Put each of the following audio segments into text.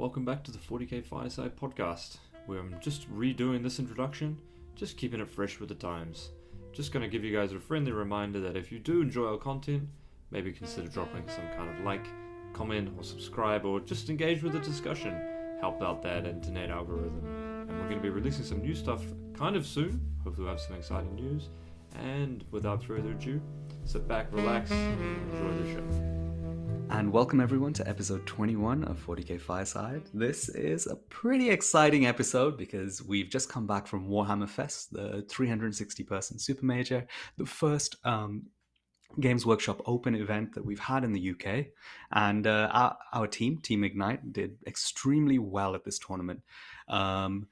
Welcome back to the 40k Fireside podcast, where I'm just redoing this introduction, just keeping it fresh with the times. Just going to give you guys a friendly reminder that if you do enjoy our content, maybe consider dropping some kind of like, comment, or subscribe, or just engage with the discussion. Help out that internet algorithm. And we're going to be releasing some new stuff kind of soon. Hopefully, we'll have some exciting news. And without further ado, sit back, relax, and enjoy the show. And welcome everyone to episode 21 of 40k Fireside. This is a pretty exciting episode because we've just come back from Warhammer Fest, the 360 person super major, the first um, Games Workshop Open event that we've had in the UK. And uh, our, our, team, Team Ignite, did extremely well at this tournament. Um,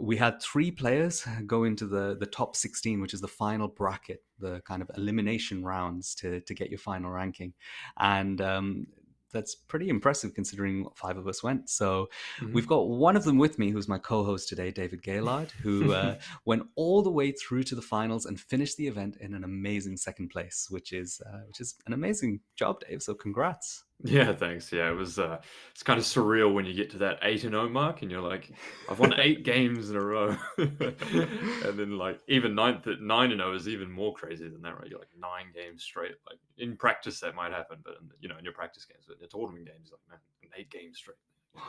we had three players go into the the top 16 which is the final bracket the kind of elimination rounds to to get your final ranking and um, that's pretty impressive considering five of us went. So mm-hmm. we've got one of them with me, who's my co-host today, David Gaylard, who uh, went all the way through to the finals and finished the event in an amazing second place, which is uh, which is an amazing job, Dave. So congrats. Yeah, thanks. Yeah, it was. Uh, it's kind of surreal when you get to that eight and zero oh mark, and you're like, I've won eight games in a row, and then like even ninth at nine and zero oh is even more crazy than that, right? You're like nine games straight. Like in practice that might happen, but in, you know in your practice games, but in the tournament games, like man, eight games straight.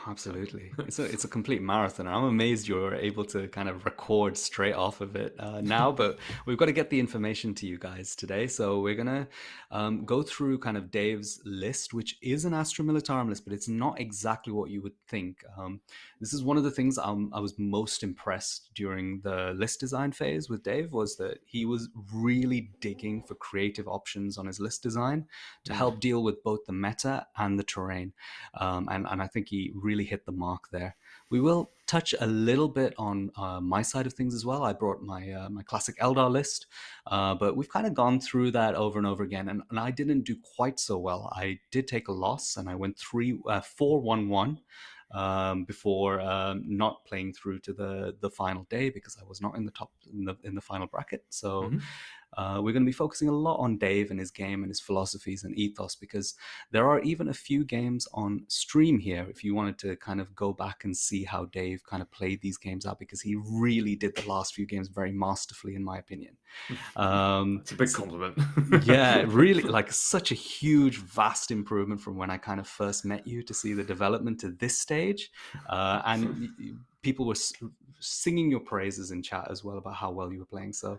Absolutely, it's a it's a complete marathon. I'm amazed you're able to kind of record straight off of it uh, now, but we've got to get the information to you guys today. So we're gonna um, go through kind of Dave's list, which is an Astra Militarum list, but it's not exactly what you would think. Um, this is one of the things um, I was most impressed during the list design phase with Dave was that he was really digging for creative options on his list design to help mm. deal with both the meta and the terrain, um, and and I think he really hit the mark there. We will touch a little bit on uh, my side of things as well. I brought my uh, my classic Eldar list, uh, but we've kind of gone through that over and over again, and, and, I didn't do quite so well. I did take a loss, and I went three uh, four one one um, before um, not playing through to the the final day because I was not in the top in the in the final bracket. So mm-hmm. Uh, we're going to be focusing a lot on Dave and his game and his philosophies and ethos because there are even a few games on stream here if you wanted to kind of go back and see how Dave kind of played these games out because he really did the last few games very masterfully, in my opinion. Um, it's a big compliment. yeah, really, like such a huge, vast improvement from when I kind of first met you to see the development to this stage. Uh, and people were singing your praises in chat as well about how well you were playing. So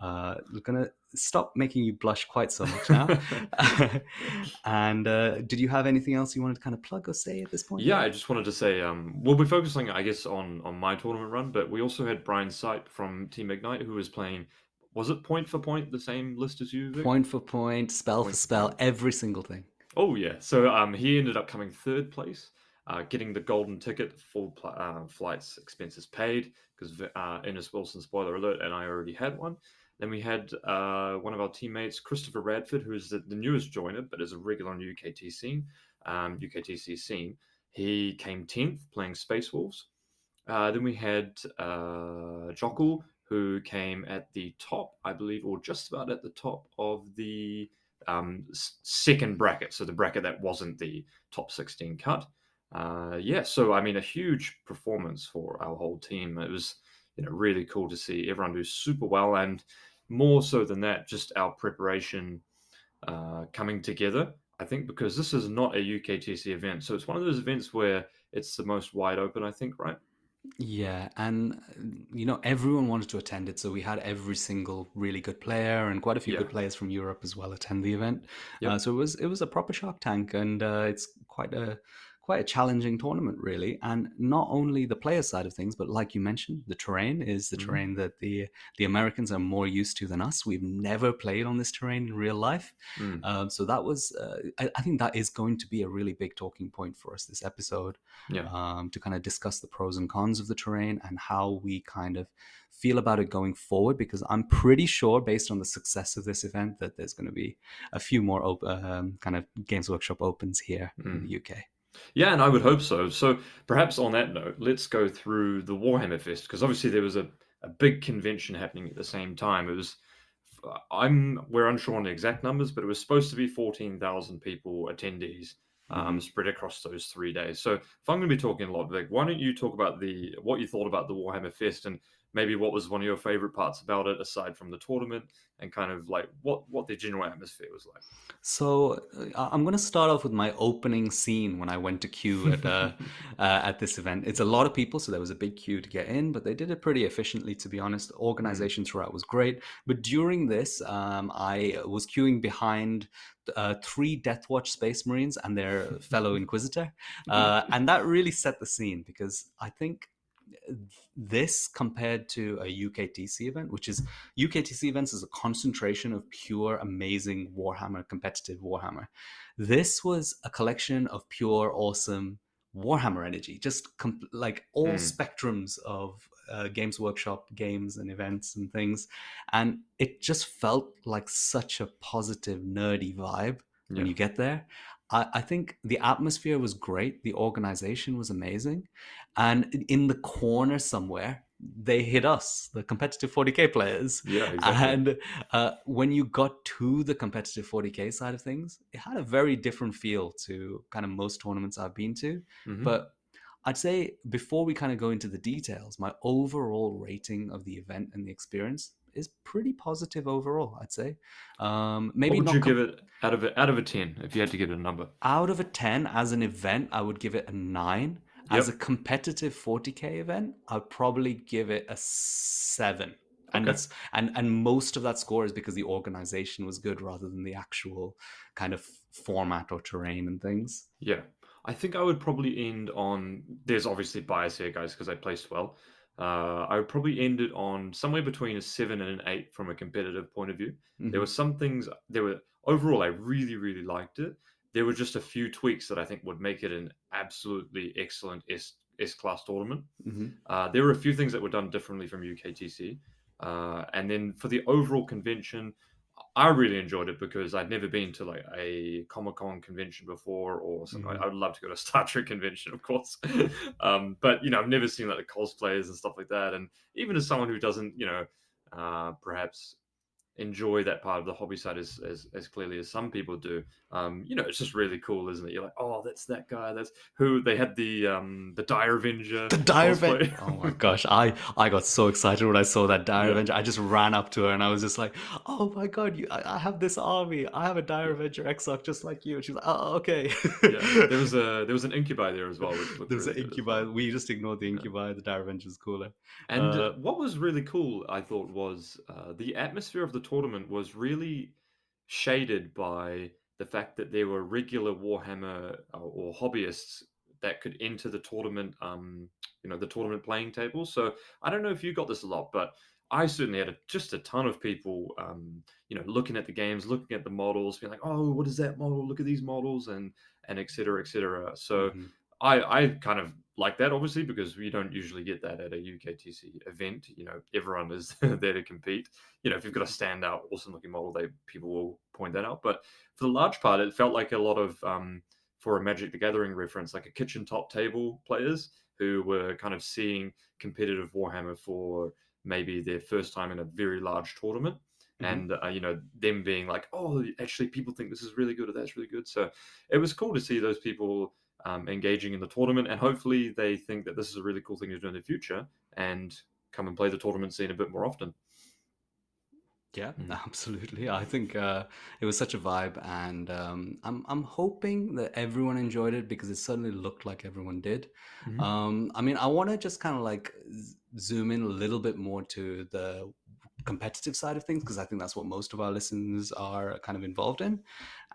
uh, we're gonna stop making you blush quite so much now. and uh, did you have anything else you wanted to kind of plug or say at this point? Yeah, I just wanted to say um, we'll be focusing, I guess, on on my tournament run, but we also had Brian Seipp from Team Ignite who was playing. Was it point for point the same list as you? Vik? Point for point, spell point for spell, every single thing. Oh yeah, so um, he ended up coming third place uh, getting the golden ticket, full pl- uh, flights expenses paid, because uh, Innes Wilson, spoiler alert, and I already had one. Then we had uh, one of our teammates, Christopher Radford, who is the, the, newest joiner, but is a regular on UKT scene, um, UKTC scene. He came 10th playing Space Wolves. Uh, then we had uh, Jockle, who came at the top, I believe, or just about at the top of the um, second bracket. So the bracket that wasn't the top 16 cut uh, yeah, so I mean, a huge performance for our whole team. It was, you know, really cool to see everyone do super well, and more so than that, just our preparation uh, coming together. I think because this is not a UKTC event, so it's one of those events where it's the most wide open. I think, right? Yeah, and you know everyone wanted to attend it, so we had every single really good player and quite a few yeah. good players from Europe as well attend the event. Yep. Uh, so it was it was a proper Shark Tank, and uh, it's quite a quite a challenging tournament, really. And not only the player side of things, but like you mentioned, the terrain is the mm-hmm. terrain that the the Americans are more used to than us. We've never played on this terrain in real life, mm. um, so that was uh, I, I, think that is going to be a really big talking point for us this episode. Yeah, um, to kind of discuss the pros and cons of the terrain and how we kind of feel about it going forward because I'm pretty sure, based on the success of this event, that there's going to be a few more op- um, kind of Games Workshop opens here mm. in the UK. Yeah, and I would hope so. So perhaps on that note, let's go through the Warhammer Fest because obviously there was a, a big convention happening at the same time. It was I'm we're unsure on the exact numbers, but it was supposed to be fourteen thousand people attendees. um, spread across those three days. So if I'm going to be talking a lot, Vik, why don't you talk about the what you thought about the Warhammer Fest and maybe what was one of your favorite parts about it aside from the tournament and kind of like what what the general atmosphere was like so uh, i'm going to start off with my opening scene when i went to queue at uh, uh, at this event it's a lot of people so there was a big queue to get in but they did it pretty efficiently to be honest mm-hmm. organization throughout was great but during this um, i was queuing behind uh, three Deathwatch Space Marines and their fellow Inquisitor. Uh, and that really set the scene because I think this compared to a UKTC event, which is UKTC events is a concentration of pure amazing Warhammer, competitive Warhammer. This was a collection of pure awesome Warhammer energy, just comp- like all mm. spectrums of uh, Games Workshop games and events and things. And it just felt like such a positive, nerdy vibe yeah. when you get there. I, I think the atmosphere was great. The organization was amazing. And in the corner somewhere, they hit us, the competitive 40k players. Yeah, exactly. And uh, when you got to the competitive 40k side of things, it had a very different feel to kind of most tournaments I've been to. Mm-hmm. But I'd say before we kind of go into the details, my overall rating of the event and the experience is pretty positive overall. I'd say. Um, maybe what would you com- give it out of a, out of a ten if you had to give it a number? Out of a ten, as an event, I would give it a nine. Yep. As a competitive 40k event, I'd probably give it a seven. And okay. that's and and most of that score is because the organization was good rather than the actual kind of format or terrain and things. Yeah. I think I would probably end on there's obviously bias here, guys, because I placed well. Uh, I would probably end it on somewhere between a seven and an eight from a competitive point of view. Mm-hmm. There were some things there were overall I really really liked it. There were just a few tweaks that I think would make it an absolutely excellent S S class tournament. Mm-hmm. Uh, there were a few things that were done differently from UKTC, uh, and then for the overall convention, I really enjoyed it because I'd never been to like a Comic Con convention before, or something. Mm-hmm. I would love to go to a Star Trek convention, of course. um, but you know, I've never seen like the cosplayers and stuff like that. And even as someone who doesn't, you know, uh, perhaps enjoy that part of the hobby side as, as, as clearly as some people do. Um, you know, it's just really cool, isn't it? You're like, oh, that's that guy. That's who they had the um the Dire Avenger. The Dire Avenger. Oh my gosh, I I got so excited when I saw that Dire yeah. Avenger. I just ran up to her and I was just like, oh my god, you, I, I have this army. I have a Dire Avenger Exarch just like you. And she's like, oh okay. yeah, there was a there was an incubi there as well. There's really an incubi. Well. We just ignored the incubi. Yeah. The Dire Avenger is cooler. And uh, what was really cool, I thought, was uh, the atmosphere of the tournament was really shaded by the fact that there were regular Warhammer uh, or hobbyists that could enter the tournament, um, you know, the tournament playing table. So I don't know if you got this a lot, but I certainly had a, just a ton of people, um, you know, looking at the games, looking at the models, being like, "Oh, what is that model? Look at these models," and and et cetera, et cetera. So mm-hmm. I I kind of like that, obviously, because you don't usually get that at a UKTC event. You know, everyone is there to compete. You know, if you've got a standout, awesome looking model, they people will point that out. But for the large part, it felt like a lot of um, for a Magic the Gathering reference, like a kitchen top table players who were kind of seeing competitive Warhammer for maybe their first time in a very large tournament. Mm-hmm. And uh, you know them being like, oh, actually, people think this is really good or that's really good. So it was cool to see those people um, engaging in the tournament, and hopefully they think that this is a really cool thing to do in the future and come and play the tournament scene a bit more often. Yeah, mm. absolutely. I think uh, it was such a vibe, and um, I'm I'm hoping that everyone enjoyed it because it certainly looked like everyone did. Mm-hmm. Um, I mean, I want to just kind of like zoom in a little bit more to the competitive side of things because I think that's what most of our listeners are kind of involved in,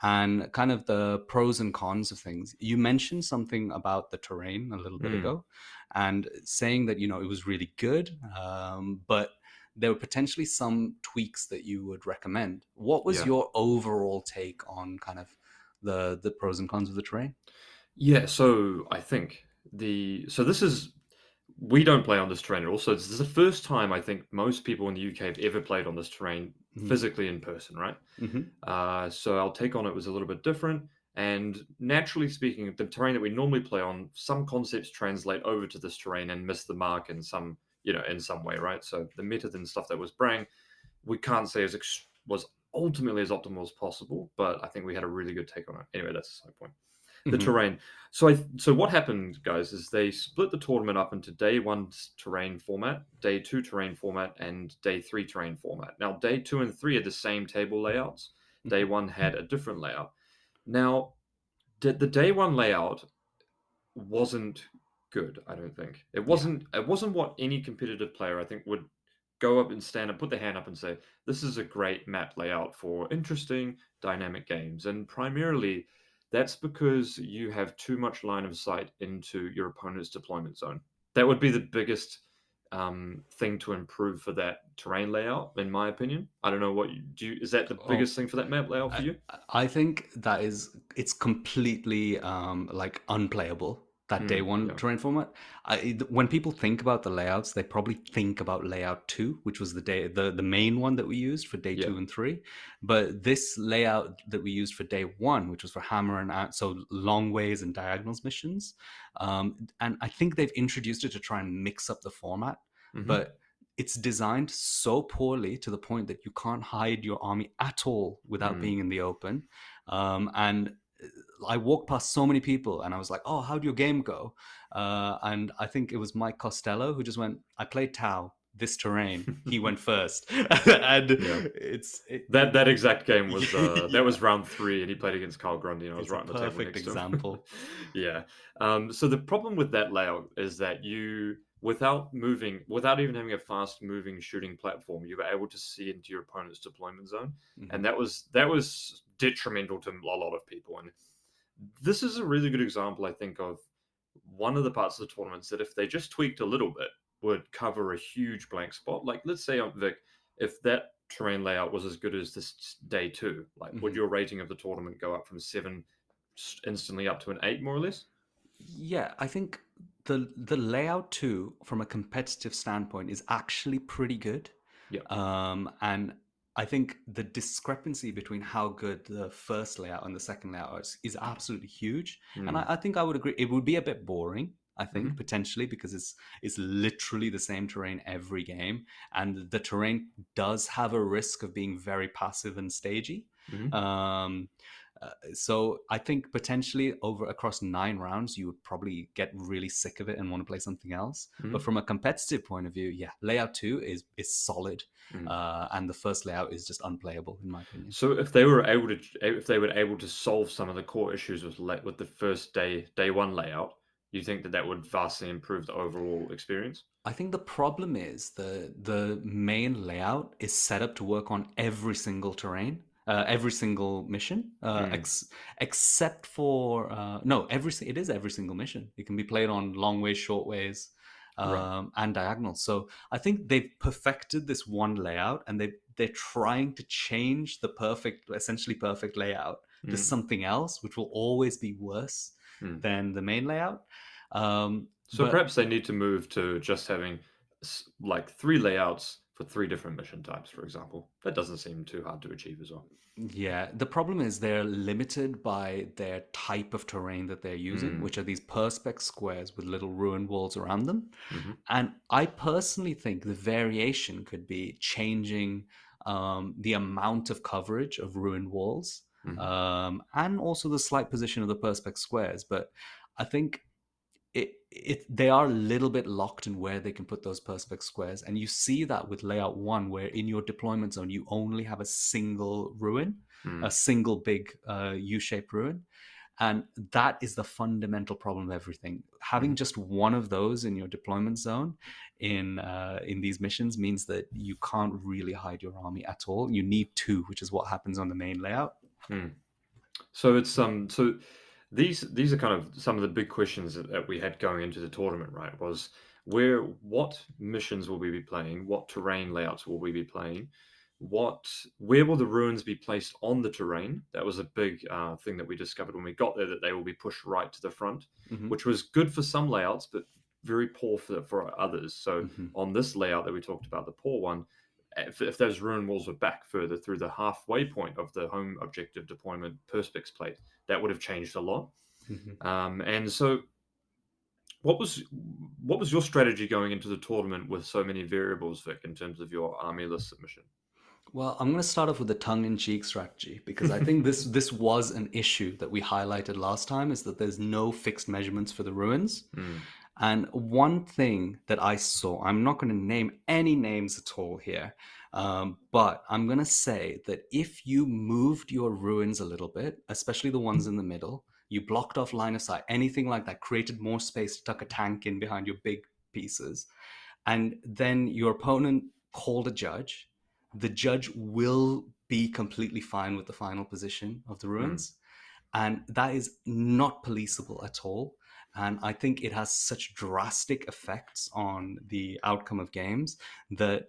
and kind of the pros and cons of things. You mentioned something about the terrain a little bit mm. ago, and saying that you know it was really good, um, but there were potentially some tweaks that you would recommend. What was yeah. your overall take on kind of the the pros and cons of the terrain? Yeah, so I think the so this is we don't play on this terrain at all. So this is the first time I think most people in the UK have ever played on this terrain mm-hmm. physically in person, right? Mm-hmm. Uh, so our take on it was a little bit different. And naturally speaking, the terrain that we normally play on, some concepts translate over to this terrain and miss the mark in some, you know, in some way, right? So the method and stuff that was bring, we can't say as ex- was ultimately as optimal as possible, but I think we had a really good take on it. Anyway, that's the point. The Mhm. terrain. So I so what happened, guys, is they split the tournament up into day one terrain format, day two terrain format, and day three terrain format. Now, day two and three are the same table layouts. Day one had a different layout. Now, the, the day one layout wasn't good. I don't think it wasn't. It wasn't what any competitive player I think would go up and stand and put their hand up and say, "This is a great map layout for interesting, dynamic games." And primarily, that's because you have too much line of sight into your opponent's deployment zone. That would be the biggest um, thing to improve for that terrain layout, in my opinion. I don't know what you do. You, is that the Oh, biggest thing for that map layout for you? I think that is it's completely um, like unplayable that day Mm, one yeah. terrain format. I, when people think about the layouts, they probably think about layout two, which was the day the the main one that we used for day Yeah. two and three. But this layout that we used for day one, which was for hammer and anvil, so long ways and diagonals missions, um, and I think they've introduced it to try and mix up the format Mhm. but it's designed so poorly to the point that you can't hide your army at all without Mm. being in the open. Um, and I walked past so many people and I was like, oh, how'd your game go? Uh, and I think it was Mike Costello who just went, I played Tau, this terrain. He went first. and Yeah. it's it, That that exact game was uh, that was round three, and he played against Carl Grundy, and I was It's right on the table perfect next to him. example. yeah. Um, so the problem with that layout is that you, without moving, without even having a fast moving shooting platform, you were able to see into your opponent's deployment zone, Mhm. and that was that was detrimental to a lot of people. And this is a really good example, I think, of one of the parts of the tournaments that if they just tweaked a little bit would cover a huge blank spot. Like let's say on Vik, if that terrain layout was as good as this day two, like would Mhm. your rating of the tournament go up from seven instantly up to an eight, more or less? Yeah, I think the the layout too, from a competitive standpoint, is actually pretty good. Yeah. Um, and I think the discrepancy between how good the first layout and the second layout is, is absolutely huge. And Mm, I, I think I would agree. It would be a bit boring, I think, Mhm. potentially, because it's it's literally the same terrain every game, and the terrain does have a risk of being very passive and stagey. mhm. Um, uh, so I think potentially over across nine rounds, you would probably get really sick of it and want to play something else. But Mhm. from a competitive point of view, yeah, layout two is is solid, Mm. uh, and the first layout is just unplayable in my opinion. So if they were able to, if they were able to solve some of the core issues with la- with the first day day one layout, you think that that would vastly improve the overall experience? I think the problem is the the main layout is set up to work on every single terrain, uh, every single mission, uh, Mm. ex- except for uh, no, every it is every single mission. It can be played on long ways, short ways, Right. um, and diagonals. So I think they've perfected this one layout, and they they're trying to change the perfect, essentially perfect layout to Mm. something else, which will always be worse Mm. than the main layout. Um, So but- perhaps they need to move to just having like three layouts for three different mission types, for example. That doesn't seem too hard to achieve as well. Yeah, the problem is they're limited by their type of terrain that they're using, Mm. which are these perspex squares with little ruined walls around them. Mhm. And I personally think the variation could be changing um, the amount of coverage of ruined walls Mhm. um, and also the slight position of the perspex squares. But I think it, it they are a little bit locked in where they can put those perspex squares, and you see that with layout one, where in your deployment zone you only have a single ruin, Mm. a single big uh, U-shaped ruin, and that is the fundamental problem of everything. Having Mhm. just one of those in your deployment zone in uh, in these missions means that you can't really hide your army at all. You need two, which is what happens on the main layout. So it's um so these these are kind of some of the big questions that, that we had going into the tournament, right? Was where what missions will we be playing? What terrain layouts will we be playing? What where will the ruins be placed on the terrain? That was a big uh, thing that we discovered when we got there that they will be pushed right to the front, Mhm. which was good for some layouts, but very poor for for others. So Mhm. on this layout that we talked about, the poor one, if, if those ruin walls were back further through the halfway point of the home objective deployment perspex plate, that would have changed a lot. Mhm. Um, and so, what was what was your strategy going into the tournament with so many variables, Vik, in terms of your army list submission? Well, I'm going to start off with the tongue-in-cheek strategy because I think this this was an issue that we highlighted last time is that there's no fixed measurements for the ruins. Mm. And one thing that I saw, I'm not going to name any names at all here, um, but I'm going to say that if you moved your ruins a little bit, especially the ones in the middle, you blocked off line of sight, anything like that, created more space to tuck a tank in behind your big pieces, and then your opponent called a judge, the judge will be completely fine with the final position of the ruins. And that is not policeable at all. And I think it has such drastic effects on the outcome of games that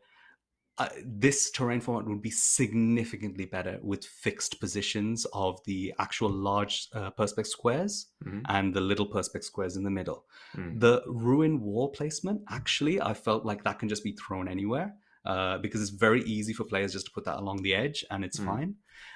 uh, this terrain format would be significantly better with fixed positions of the actual large uh, perspex squares Mhm. and the little perspex squares in the middle. Mm. The ruin wall placement, actually, I felt like that can just be thrown anywhere uh, because it's very easy for players just to put that along the edge and it's Mm. fine.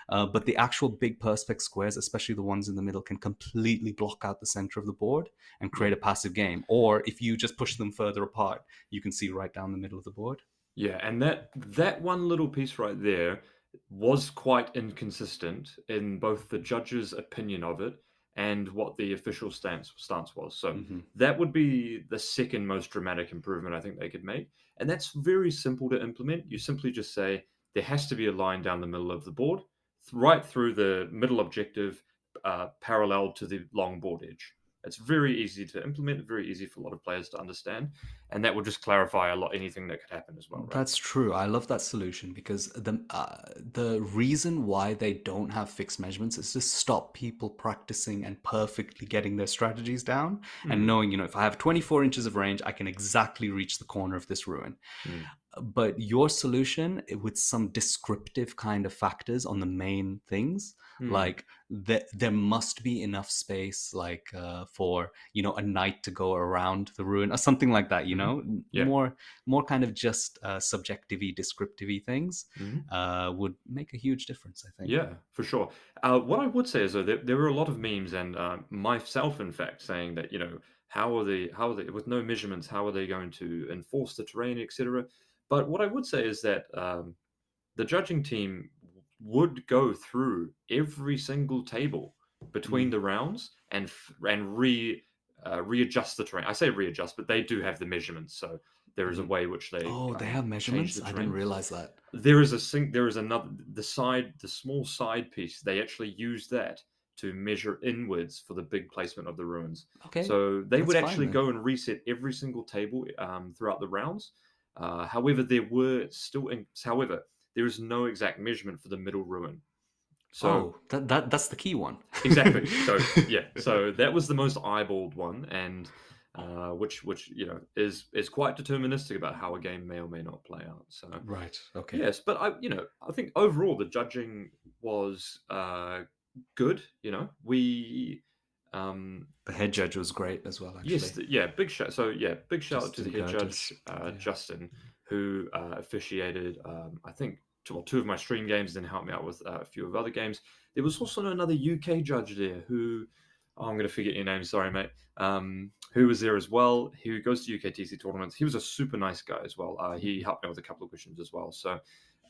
Uh, but the actual big perspex squares, especially the ones in the middle, can completely block out the center of the board and create a passive game. Or if you just push them further apart, you can see right down the middle of the board. Yeah, and that that one little piece right there was quite inconsistent in both the judge's opinion of it and what the official stance stance was. So Mhm. that would be the second most dramatic improvement I think they could make. And that's very simple to implement. You simply just say there has to be a line down the middle of the board, right through the middle objective, uh, parallel to the long board edge. It's very easy to implement, very easy for a lot of players to understand, and that will just clarify a lot anything that could happen as well. Right? That's true. I love that solution because the uh, the reason why they don't have fixed measurements is to stop people practicing and perfectly getting their strategies down Mhm. and knowing, you know, if I have 24 inches of range, I can exactly reach the corner of this ruin. Mm. But your solution eh, with some descriptive kind of factors on the main things, Hmm. like that there must be enough space like uh, for you know a knight to go around the ruin or something like that you Mhm. know Yeah. more more kind of just uh, subjective descriptive things Mhm. uh, would make a huge difference i think Yeah, for sure. Uh, what I would say is though there, there were a lot of memes and uh, myself, in fact, saying that you know how are they how are they with no measurements how are they going to enforce the terrain, etc. But what I would say is that um, the judging team would go through every single table between Mm. the rounds and and re uh, readjust the terrain. I say readjust, but they do have the measurements, so there is a Mhm. way which they oh they um, have measurements the i didn't realize that There is a sink. There is another. The side, the small side piece. They actually use that to measure inwards for the big placement of the ruins. okay So they that's would actually then. go and reset every single table um, throughout the rounds. Uh, however, there were still. In, however, there is no exact measurement for the middle ruin. So oh that, that that's the key one exactly. So yeah. So that was the most eyeballed one, and uh, which which you know is is quite deterministic about how a game may or may not play out. So right okay Yes, but I, you know, I think overall the judging was uh, good. You know, we, um, the head judge was great as well actually yes, yeah, big shout. So yeah, big shout out to the Justin head judge, uh, yeah. Justin, who uh, officiated. Um, I think two, well, two of my stream games, then helped me out with uh, a few of other games. There was also another UK judge there who. Oh, I'm going to forget your name. Sorry, mate. Um, who was there as well? Who goes to UKTC tournaments? He was a super nice guy as well. Uh, he helped me with a couple of questions as well. So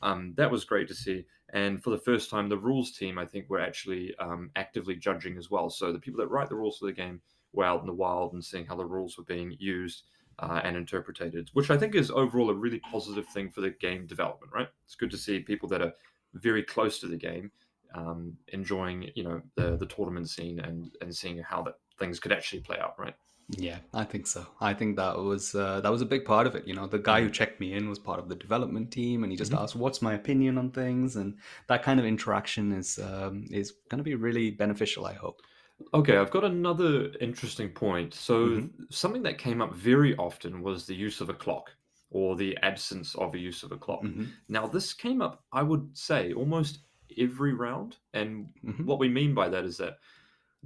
um, that was great to see. And for the first time, the rules team, I think, were actually um, actively judging as well. So the people that write the rules for the game were out in the wild and seeing how the rules were being used uh, and interpreted, which I think is overall a really positive thing for the game development. Right? It's good to see people that are very close to the game um, enjoying, you know, the the tournament scene and and seeing how that things could actually play out. Right? Yeah, I think so. I think that was uh, that was a big part of it. You know, the guy who checked me in was part of the development team, and he just Mhm. asked, "What's my opinion on things?" And that kind of interaction is um, is going to be really beneficial. I hope. Okay, I've got another interesting point. So, Mhm. something that came up very often was the use of a clock or the absence of a use of a clock. Mhm, Now, this came up, I would say, almost every round. And mhm. what we mean by that is that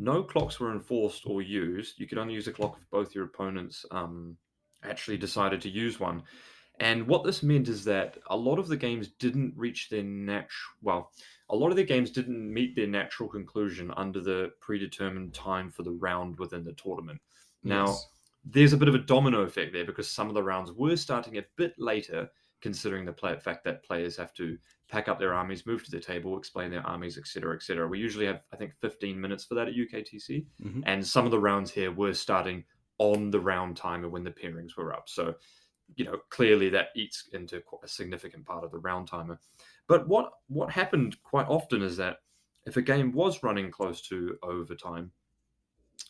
no clocks were enforced or used. You could only use a clock if both your opponents um, actually decided to use one. And what this meant is that a lot of the games didn't reach their natural, well, a lot of the games didn't meet their natural conclusion under the predetermined time for the round within the tournament. Now, Yes. there's a bit of a domino effect there because some of the rounds were starting a bit later considering the play, fact that players have to pack up their armies, move to the table, explain their armies, etc., etc. We usually have, I think, 15 minutes for that at UKTC, Mhm. and some of the rounds here were starting on the round timer when the pairings were up. So, you know, clearly that eats into quite a significant part of the round timer. But what what happened quite often is that if a game was running close to overtime,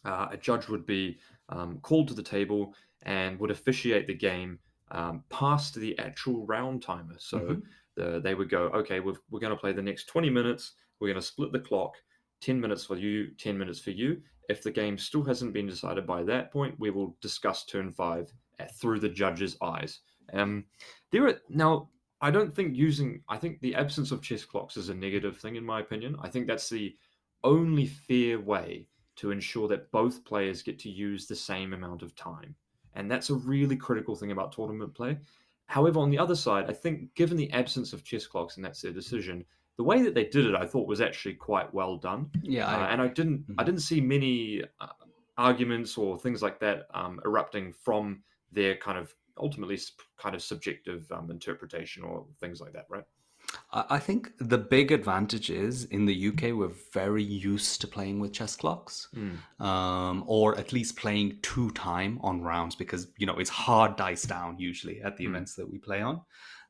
uh, a judge would be um, called to the table and would officiate the game um, past the actual round timer. So Mhm. the, they would go, okay, we've, we're going to play the next 20 minutes. We're going to split the clock, 10 minutes for you, 10 minutes for you. If the game still hasn't been decided by that point, we will discuss turn five at, through the judge's eyes. Um, there are now. I don't think using. I think the absence of chess clocks is a negative thing, in my opinion. I think that's the only fair way to ensure that both players get to use the same amount of time. And that's a really critical thing about tournament play. However, on the other side, I think given the absence of chess clocks and that's their decision, the way that they did it, I thought was actually quite well done. Yeah, Uh, and I didn't, I Mhm. didn't see many uh, arguments or things like that um, erupting from their kind of ultimately kind of subjective um, interpretation or things like that, right? I think the big advantage is in the UK we're very used to playing with chess clocks, um, or at least playing two time on rounds because you know it's hard dice down usually at the Mm. events that we play on.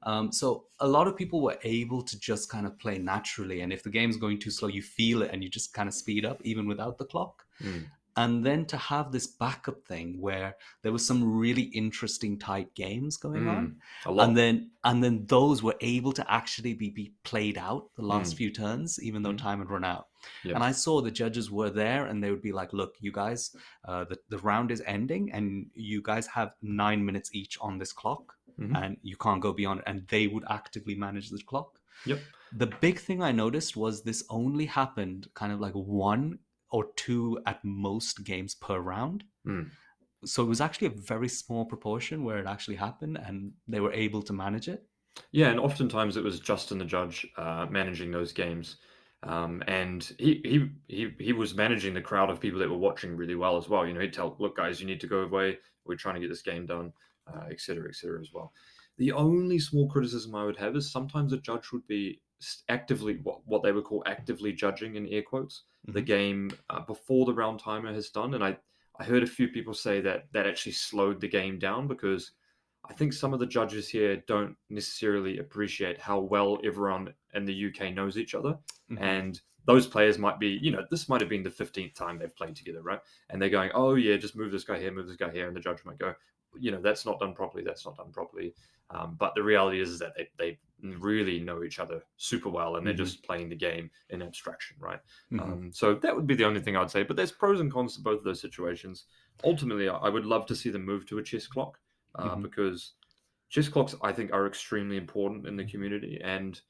Um, so a lot of people were able to just kind of play naturally, and if the game's going too slow, you feel it and you just kind of speed up even without the clock. Mm. And then to have this backup thing where there was some really interesting tight games going on Mm. Lot. and then and then those were able to actually be, be played out the last Mm. few turns even though Mhm. time had run out Yep. and i saw the judges were there and they would be like look you guys uh, the, the round is ending and you guys have nine minutes each on this clock Mhm. and you can't go beyond it and they would actively manage the clock Yep. the big thing i noticed was this only happened kind of like one or two at most games per round Mm. so it was actually a very small proportion where it actually happened and they were able to manage it Yeah, and oftentimes it was Justin the judge uh, managing those games, um, and he, he he he was managing the crowd of people that were watching really well as well. You know, he'd tell, "Look, guys, you need to go away. We're trying to get this game done, uh, et cetera, et cetera, as well." The only small criticism I would have is sometimes a judge would be actively what what they would call actively judging in air quotes the Mhm. game uh, before the round timer has done, and I I heard a few people say that that actually slowed the game down because I think some of the judges here don't necessarily appreciate how well everyone in the UK knows each other. Mhm. And those players might be, you know, this might have been the 15th time they've played together, right? And they're going, oh, yeah, just move this guy here, move this guy here. And the judge might go, you know, that's not done properly, that's not done properly. Um, but the reality is that they, they really know each other super well and they're Mhm. just playing the game in abstraction, right? Mhm. Um, so that would be the only thing I'd say. But there's pros and cons to both of those situations. Ultimately, I would love to see them move to a chess clock uh, Mhm. because chess clocks, I think, are extremely important in the community. And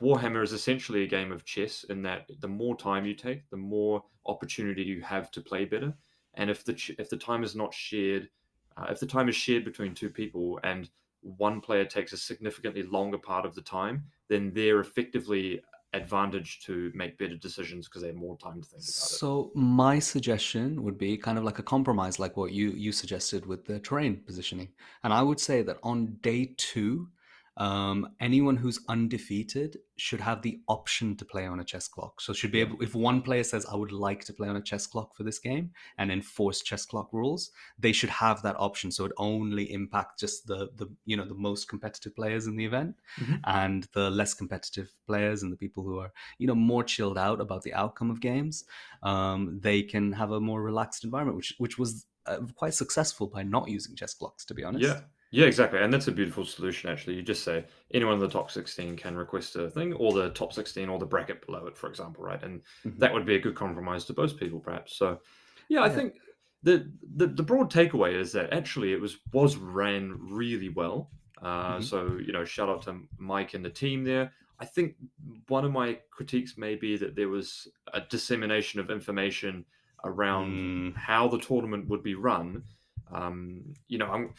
Warhammer is essentially a game of chess in that the more time you take, the more opportunity you have to play better. And if the ch- if the time is not shared, uh, if the time is shared between two people and one player takes a significantly longer part of the time, then they're effectively advantaged to make better decisions because they have more time to think about it. So my suggestion would be kind of like a compromise, like what you you suggested with the terrain positioning. And I would say that on day two, um, anyone who's undefeated should have the option to play on a chess clock. So should be able, if one player says, "I would like to play on a chess clock for this game," and enforce chess clock rules, they should have that option. So it only impact just the the you know the most competitive players in the event, Mhm. and the less competitive players and the people who are you know more chilled out about the outcome of games um, they can have a more relaxed environment which which was uh, quite successful by not using chess clocks to be honest Yeah, yeah, exactly, and that's a beautiful solution. Actually, you just say anyone in the top sixteen can request a thing, or the top sixteen, or the bracket below it, for example, right? And Mhm. that would be a good compromise to most people, perhaps. So, yeah, I Yeah. think the, the the broad takeaway is that actually it was was ran really well. Uh, Mhm. So you know, shout out to Mike and the team there. I think one of my critiques may be that there was a dissemination of information around Mm. how the tournament would be run. Um, you know, I'm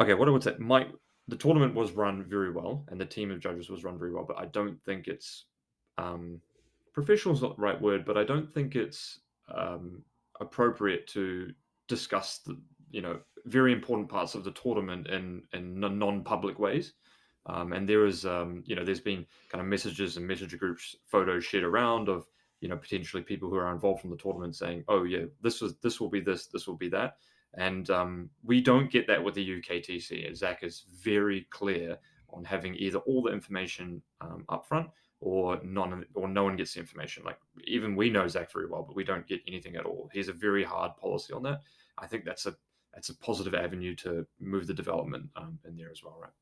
okay. What I would say, Mike, the tournament was run very well, and the team of judges was run very well. But I don't think it's um, professional is not the right word, but I don't think it's um, appropriate to discuss the you know very important parts of the tournament in in non public ways. Um, and there is, um, you know, there's been kind of messages and messenger groups, photos shared around of, you know, potentially people who are involved from the tournament saying, "Oh yeah, this was this will be this, this will be that," and um, we don't get that with the UKTC. Zach is very clear on having either all the information um, up front or none or no one gets the information. Like even we know Zach very well, but we don't get anything at all. He's a very hard policy on that. I think that's a that's a positive avenue to move the development um, in there as well, right?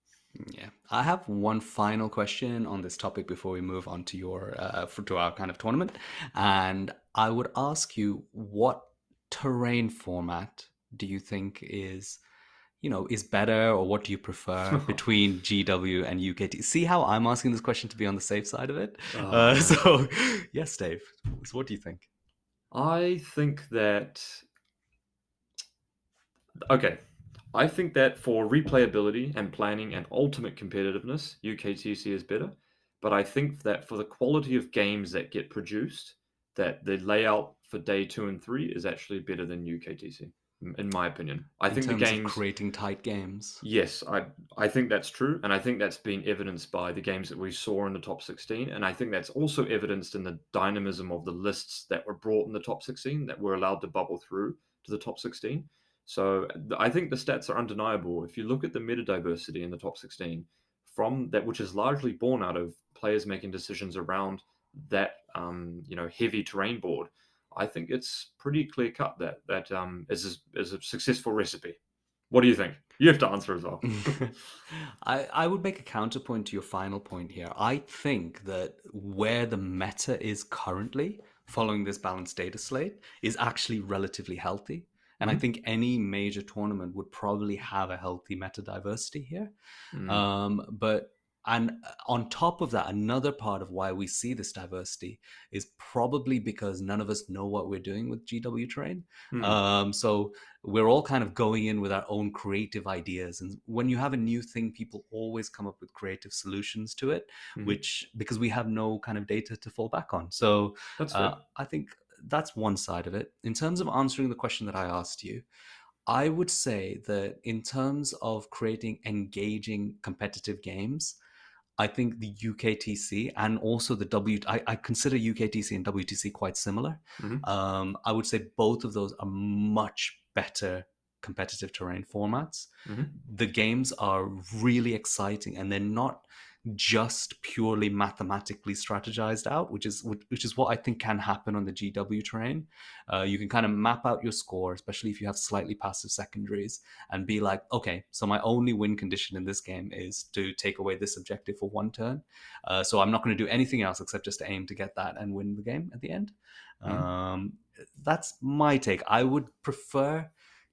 Yeah, I have one final question on this topic before we move on to your uh, for, to our kind of tournament, and I would ask you what terrain format do you think is you know is better or what do you prefer between gw and UKTC how i'm asking this question to be on the safe side of it oh. uh, so yes dave so what do you think i think that okay I think that for replayability and planning and ultimate competitiveness, UKTC is better. But I think that for the quality of games that get produced, that the layout for day two and three is actually better than UKTC, in my opinion. I in think the games creating tight games. Yes, I I think that's true, and I think that's been evidenced by the games that we saw in the top sixteen, and I think that's also evidenced in the dynamism of the lists that were brought in the top sixteen that were allowed to bubble through to the top sixteen. So I think the stats are undeniable. If you look at the meta diversity in the top 16, from that, which is largely born out of players making decisions around that, um, you know, heavy terrain board, I think it's pretty clear cut that that um, is a, is a successful recipe. What do you think? You have to answer as well. I, I would make a counterpoint to your final point here. I think that where the meta is currently, following this balanced data slate, is actually relatively healthy. And mm-hmm. I think any major tournament would probably have a healthy meta diversity here. Mm. Um, but and uh, on top of that, another part of why we see this diversity is probably because none of us know what we're doing with GW Terrain. Mm. Um, so we're all kind of going in with our own creative ideas. And when you have a new thing, people always come up with creative solutions to it, mm. which because we have no kind of data to fall back on. So uh, I think that's one side of it. In terms of answering the question that I asked you, I would say that in terms of creating engaging competitive games, I think the UKTC and also the W, I, I consider UKTC and WTC quite similar. Mm-hmm. Um, I would say both of those are much better competitive terrain formats. Mm-hmm. The games are really exciting and they're not just purely mathematically strategized out, which is which is what I think can happen on the GW terrain. Uh, you can kind of map out your score, especially if you have slightly passive secondaries, and be like, okay, so my only win condition in this game is to take away this objective for one turn. Uh, so I'm not going to do anything else except just aim to get that and win the game at the end. Mm. Um, that's my take. I would prefer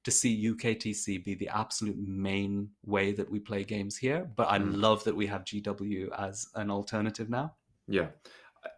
to see UKTC be the absolute main way that we play games here. But I mm. love that we have GW as an alternative now. Yeah.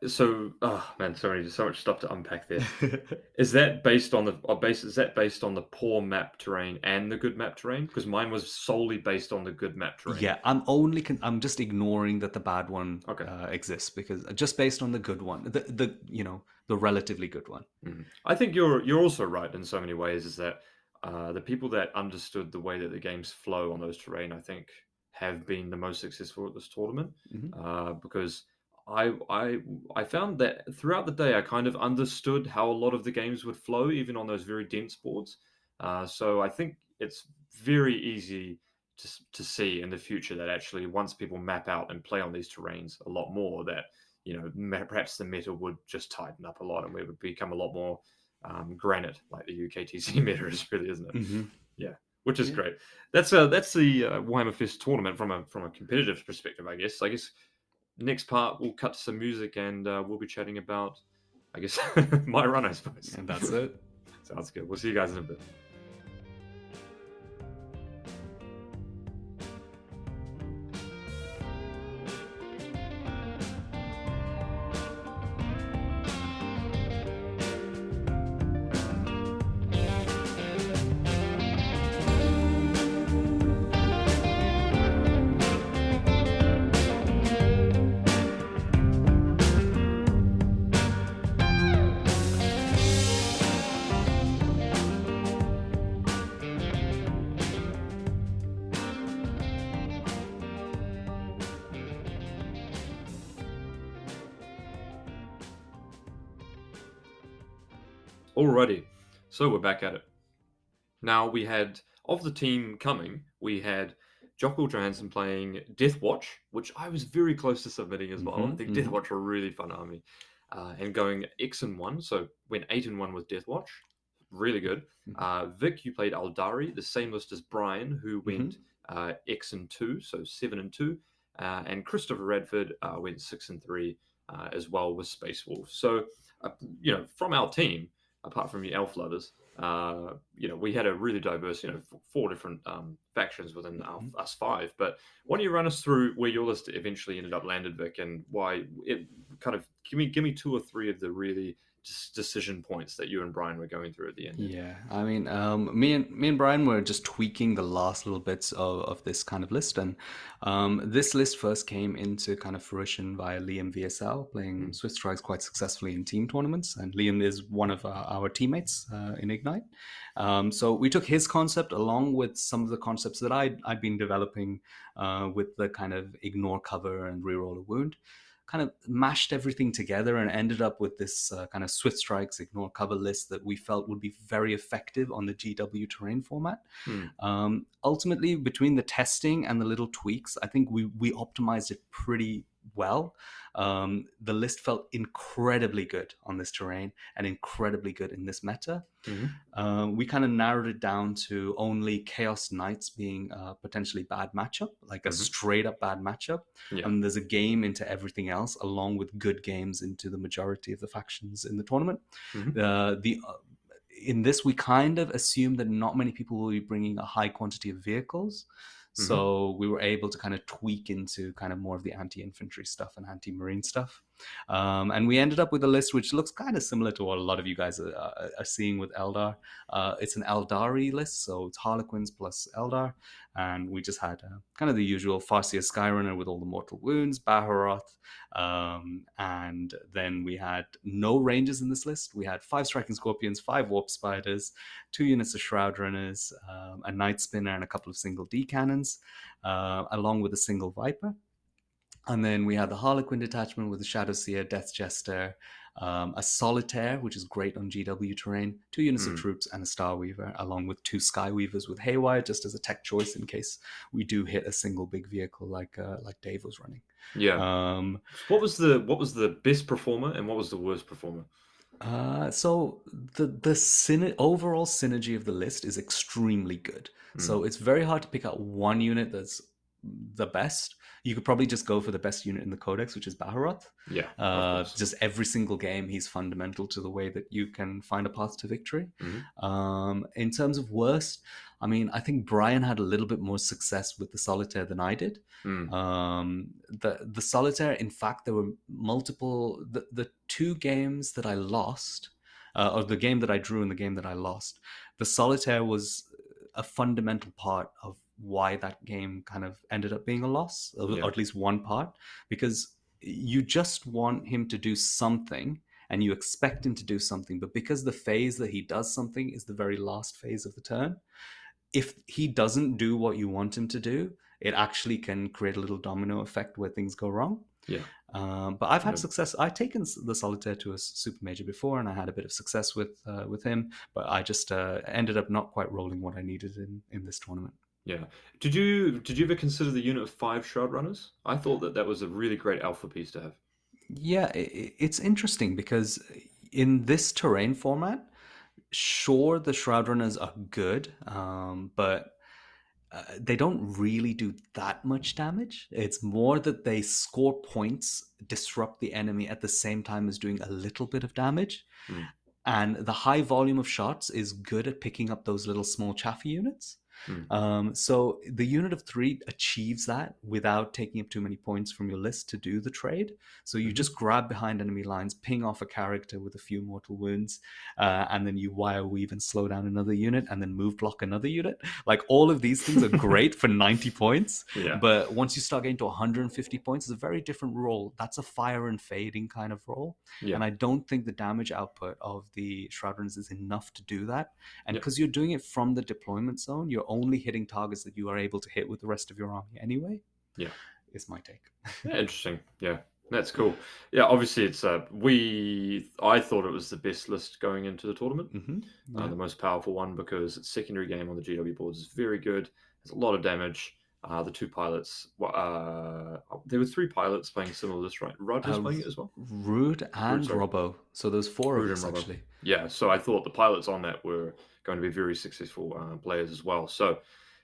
So, oh man, sorry, there's so much stuff to unpack there. is that based on the or base? Is that based on the poor map terrain and the good map terrain? Because mine was solely based on the good map terrain. Yeah, I'm only con- I'm just ignoring that the bad one okay. uh, exists because just based on the good one, the the you know the relatively good one. Mm. I think you're you're also right in so many ways. Is that uh, the people that understood the way that the games flow on those terrain, I think, have been the most successful at this tournament mm-hmm. uh, because I I I found that throughout the day I kind of understood how a lot of the games would flow, even on those very dense boards. Uh, so I think it's very easy to to see in the future that actually once people map out and play on these terrains a lot more, that you know perhaps the meta would just tighten up a lot and we would become a lot more um, granite like the UKTC meta is really, isn't it? Mm-hmm. Yeah, which is yeah. great. That's uh that's the uh, Warhammer Fest tournament from a from a competitive perspective, I guess. I guess next part we'll cut to some music and uh, we'll be chatting about, I guess, my run, I suppose. And that's it. Sounds good. We'll see you guys in a bit. So we're back at it. Now we had of the team coming, we had Jockel Johansson playing Death Watch, which I was very close to submitting as well. I Mhm, think Death mhm. Watch are a really fun army. Uh, and going X and one, so went eight and one with Death Watch, really good. Mhm. Uh, Vik, you played Aeldari, the same list as Brian, who Mm-hmm. went uh, X and two, so seven and two. Uh, and Christopher Radford uh, went six and three uh, as well with Space Wolf. So, uh, you know, from our team, apart from the Elf Lovers, uh, you know, we had a really diverse, you know, four different um, factions within our, Mhm. us five. But why don't you run us through where your list eventually ended up landed, Vik, and why it kind of give me give me two or three of the really decision points that you and Brian were going through at the end. Yeah, I mean, um, me and me and Brian were just tweaking the last little bits of, of this kind of list, and um, this list first came into kind of fruition via Liam VSL playing Mm. Swift Strikes quite successfully in team tournaments, and Liam is one of our, our teammates uh, in Ignite. Um, so we took his concept along with some of the concepts that I'd, I'd been developing uh, with the kind of ignore cover and reroll a wound kind of mashed everything together and ended up with this uh, kind of swift strikes ignore cover list that we felt would be very effective on the GW terrain format. Hmm. Um, ultimately, between the testing and the little tweaks, I think we we optimized it pretty well. Um, the list felt incredibly good on this terrain and incredibly good in this meta. Mhm. Uh, we kind of narrowed it down to only Chaos Knights being a potentially bad matchup, like a Mhm. straight up bad matchup. Yeah. And there's a game into everything else, along with good games into the majority of the factions in the tournament. Mhm. Uh, the uh, in this, we kind of assume that not many people will be bringing a high quantity of vehicles. Mm-hmm. So we were able to kind of tweak into kind of more of the anti-infantry stuff and anti-marine stuff, um, and we ended up with a list which looks kind of similar to what a lot of you guys are, are- seeing with Eldar. Uh, it's an Aeldari list, so it's Harlequins plus Eldar, and we just had uh, kind of the usual Farseer Skyrunner with all the mortal wounds, Baharroth, um, and then we had no rangers in this list. We had five striking scorpions, five warp spiders, two units of shroud runners, um, a night spinner, and a couple of single D cannons, uh, along with a single viper. And then we had the Harlequin detachment with the Shadow Seer, Death Jester, um, a Solitaire, which is great on GW terrain, two units Mm. of troops, and a Star Weaver, along with two Sky Weavers with Haywire, just as a tech choice in case we do hit a single big vehicle like uh, like Dave was running. Yeah. Um, what was the what was the best performer and what was the worst performer? Uh, so the the syner- overall synergy of the list is extremely good. So it's very hard to pick out one unit that's the best. You could probably just go for the best unit in the codex, which is Baharroth. Yeah. Uh, just every single game, he's fundamental to the way that you can find a path to victory. Mhm. Um, in terms of worst, I mean, I think Brian had a little bit more success with the solitaire than I did. Mm. Um, the the solitaire, in fact, there were multiple. The, the two games that I lost, uh, or the game that I drew and the game that I lost, the solitaire was a fundamental part of why that game kind of ended up being a loss, or, Yeah. or at least one part, because you just want him to do something and you expect him to do something, but because the phase that he does something is the very last phase of the turn, if he doesn't do what you want him to do, it actually can create a little domino effect where things go wrong. Yeah. Um, but I've had Yeah. success. I've taken the solitaire to a super major before, and I had a bit of success with uh, with him. But I just uh, ended up not quite rolling what I needed in in this tournament. Yeah. Did you did you ever consider the unit of five shroud runners? I thought that that was a really great alpha piece to have. Yeah, it's interesting because in this terrain format, sure the shroud runners are good, um, but uh, they don't really do that much damage. It's more that they score points, disrupt the enemy at the same time as doing a little bit of damage. Hmm. And the high volume of shots is good at picking up those little small chaffy units. Hmm. Um, so the unit of three achieves that without taking up too many points from your list to do the trade. So you Mhm. just grab behind enemy lines, ping off a character with a few mortal wounds, uh, and then you wire weave and slow down another unit, and then move block another unit. Like all of these things are great for 90 points, Yeah. but once you start getting to 150 points, it's a very different role. That's a fire and fading kind of role, Yeah. And I don't think the damage output of the Shroudrunners is enough to do that. And because you're doing it from the deployment zone, you're only hitting targets that you are able to hit with the rest of your army anyway. Yeah. Is my take. Yeah, interesting. Yeah. That's cool. Yeah, obviously it's uh we I thought it was the best list going into the tournament, hmm uh, the most powerful one because its secondary game on the GW boards is very good. Has a lot of damage. Uh, the two pilots, uh, there were three pilots playing similar list, right? Rudd was Uh, playing it as well. Rude and. Robbo. So there's four Rude of us actually. Yeah, so I thought the pilots on that were going to be very successful uh, players as well. So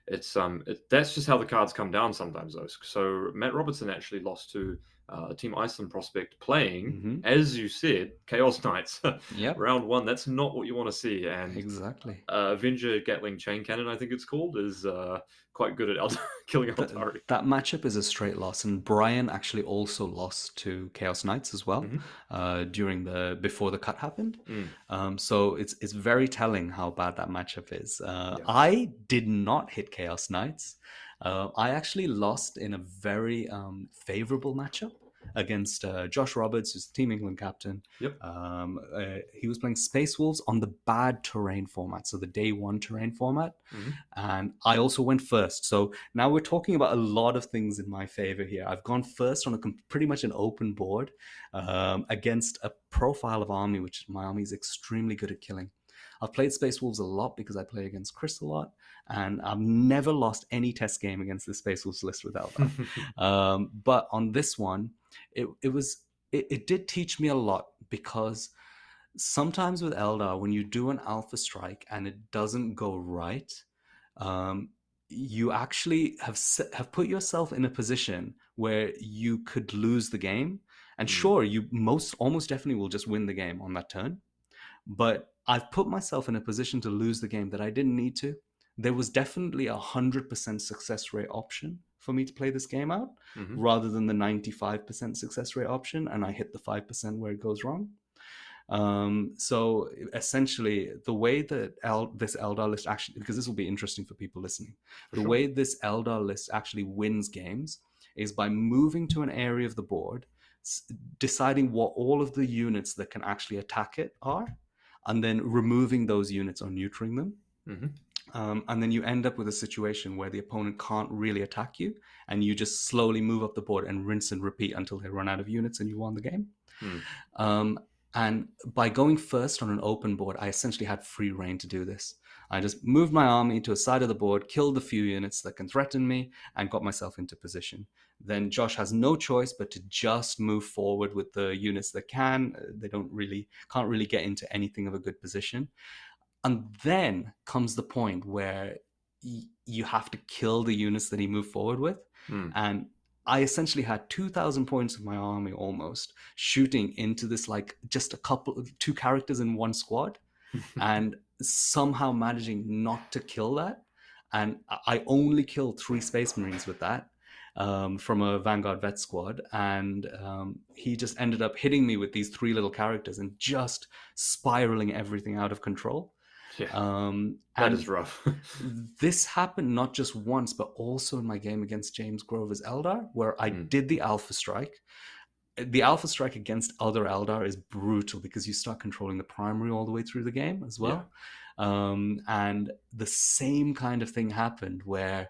it's um it, that's just how the cards come down sometimes though. So Matt Robertson actually lost to uh, a Team Iceland prospect playing, hmm as you said, Chaos Knights. yeah. Round one, that's not what you want to see. And Exactly. uh, Avenger Gatling Chain Cannon, I think it's called, is uh, quite good at Eld- killing Aeldari. that matchup is a straight loss, and Brian actually also lost to Chaos Knights as well Mhm. uh, during the before the cut happened. Mm. Um, so it's it's very telling how bad that matchup is. Uh, Yeah. I did not hit Chaos Knights. Uh, I actually lost in a very um, favorable matchup against uh, Josh Roberts, who's the Team England captain. Yep. Um, uh, he was playing Space Wolves on the bad terrain format, so the day one terrain format. Mhm. And I also went first. So now we're talking about a lot of things in my favor here. I've gone first on a pretty much an open board um, against a profile of army, which my army is extremely good at killing. I've played Space Wolves a lot because I play against Chris a lot, and I've never lost any test game against the Space Wolves list without that. um, but on this one, it, it was it, it did teach me a lot because sometimes with Eldar, when you do an alpha strike and it doesn't go right, um, you actually have have put yourself in a position where you could lose the game. And Mm. sure, you most almost definitely will just win the game on that turn. But I've put myself in a position to lose the game that I didn't need to. There was definitely a hundred percent success rate option for me to play this game out Mhm. rather than the 95% success rate option and i hit the 5% where it goes wrong um, so essentially the way that El- this eldar list actually because this will be interesting for people listening For the sure. way this eldar list actually wins games is by moving to an area of the board s- deciding what all of the units that can actually attack it are and then removing those units or neutering them Mhm. Um, and then you end up with a situation where the opponent can't really attack you, and you just slowly move up the board and rinse and repeat until they run out of units and you won the game. Hmm. Um, and by going first on an open board, I essentially had free reign to do this. I just moved my army to a side of the board, killed a few units that can threaten me, and got myself into position. Then Josh has no choice but to just move forward with the units that can. Uh, They don't really can't really get into anything of a good position. And then comes the point where y- you have to kill the units that he moved forward with. Hmm. And I essentially had 2,000 points of my army almost shooting into this, like just a couple, two characters in one squad, and somehow managing not to kill that. And I- I only killed three Space Marines with that um, from a Vanguard Vet squad. And um, he just ended up hitting me with these three little characters and just spiraling everything out of control. Yeah, Um, that is rough. this happened not just once, but also in my game against James Grover's Eldar, where I Mm. did the Alpha Strike. The Alpha Strike against other Eldar is brutal because you start controlling the primary all the way through the game as well. Um, and the same kind of thing happened where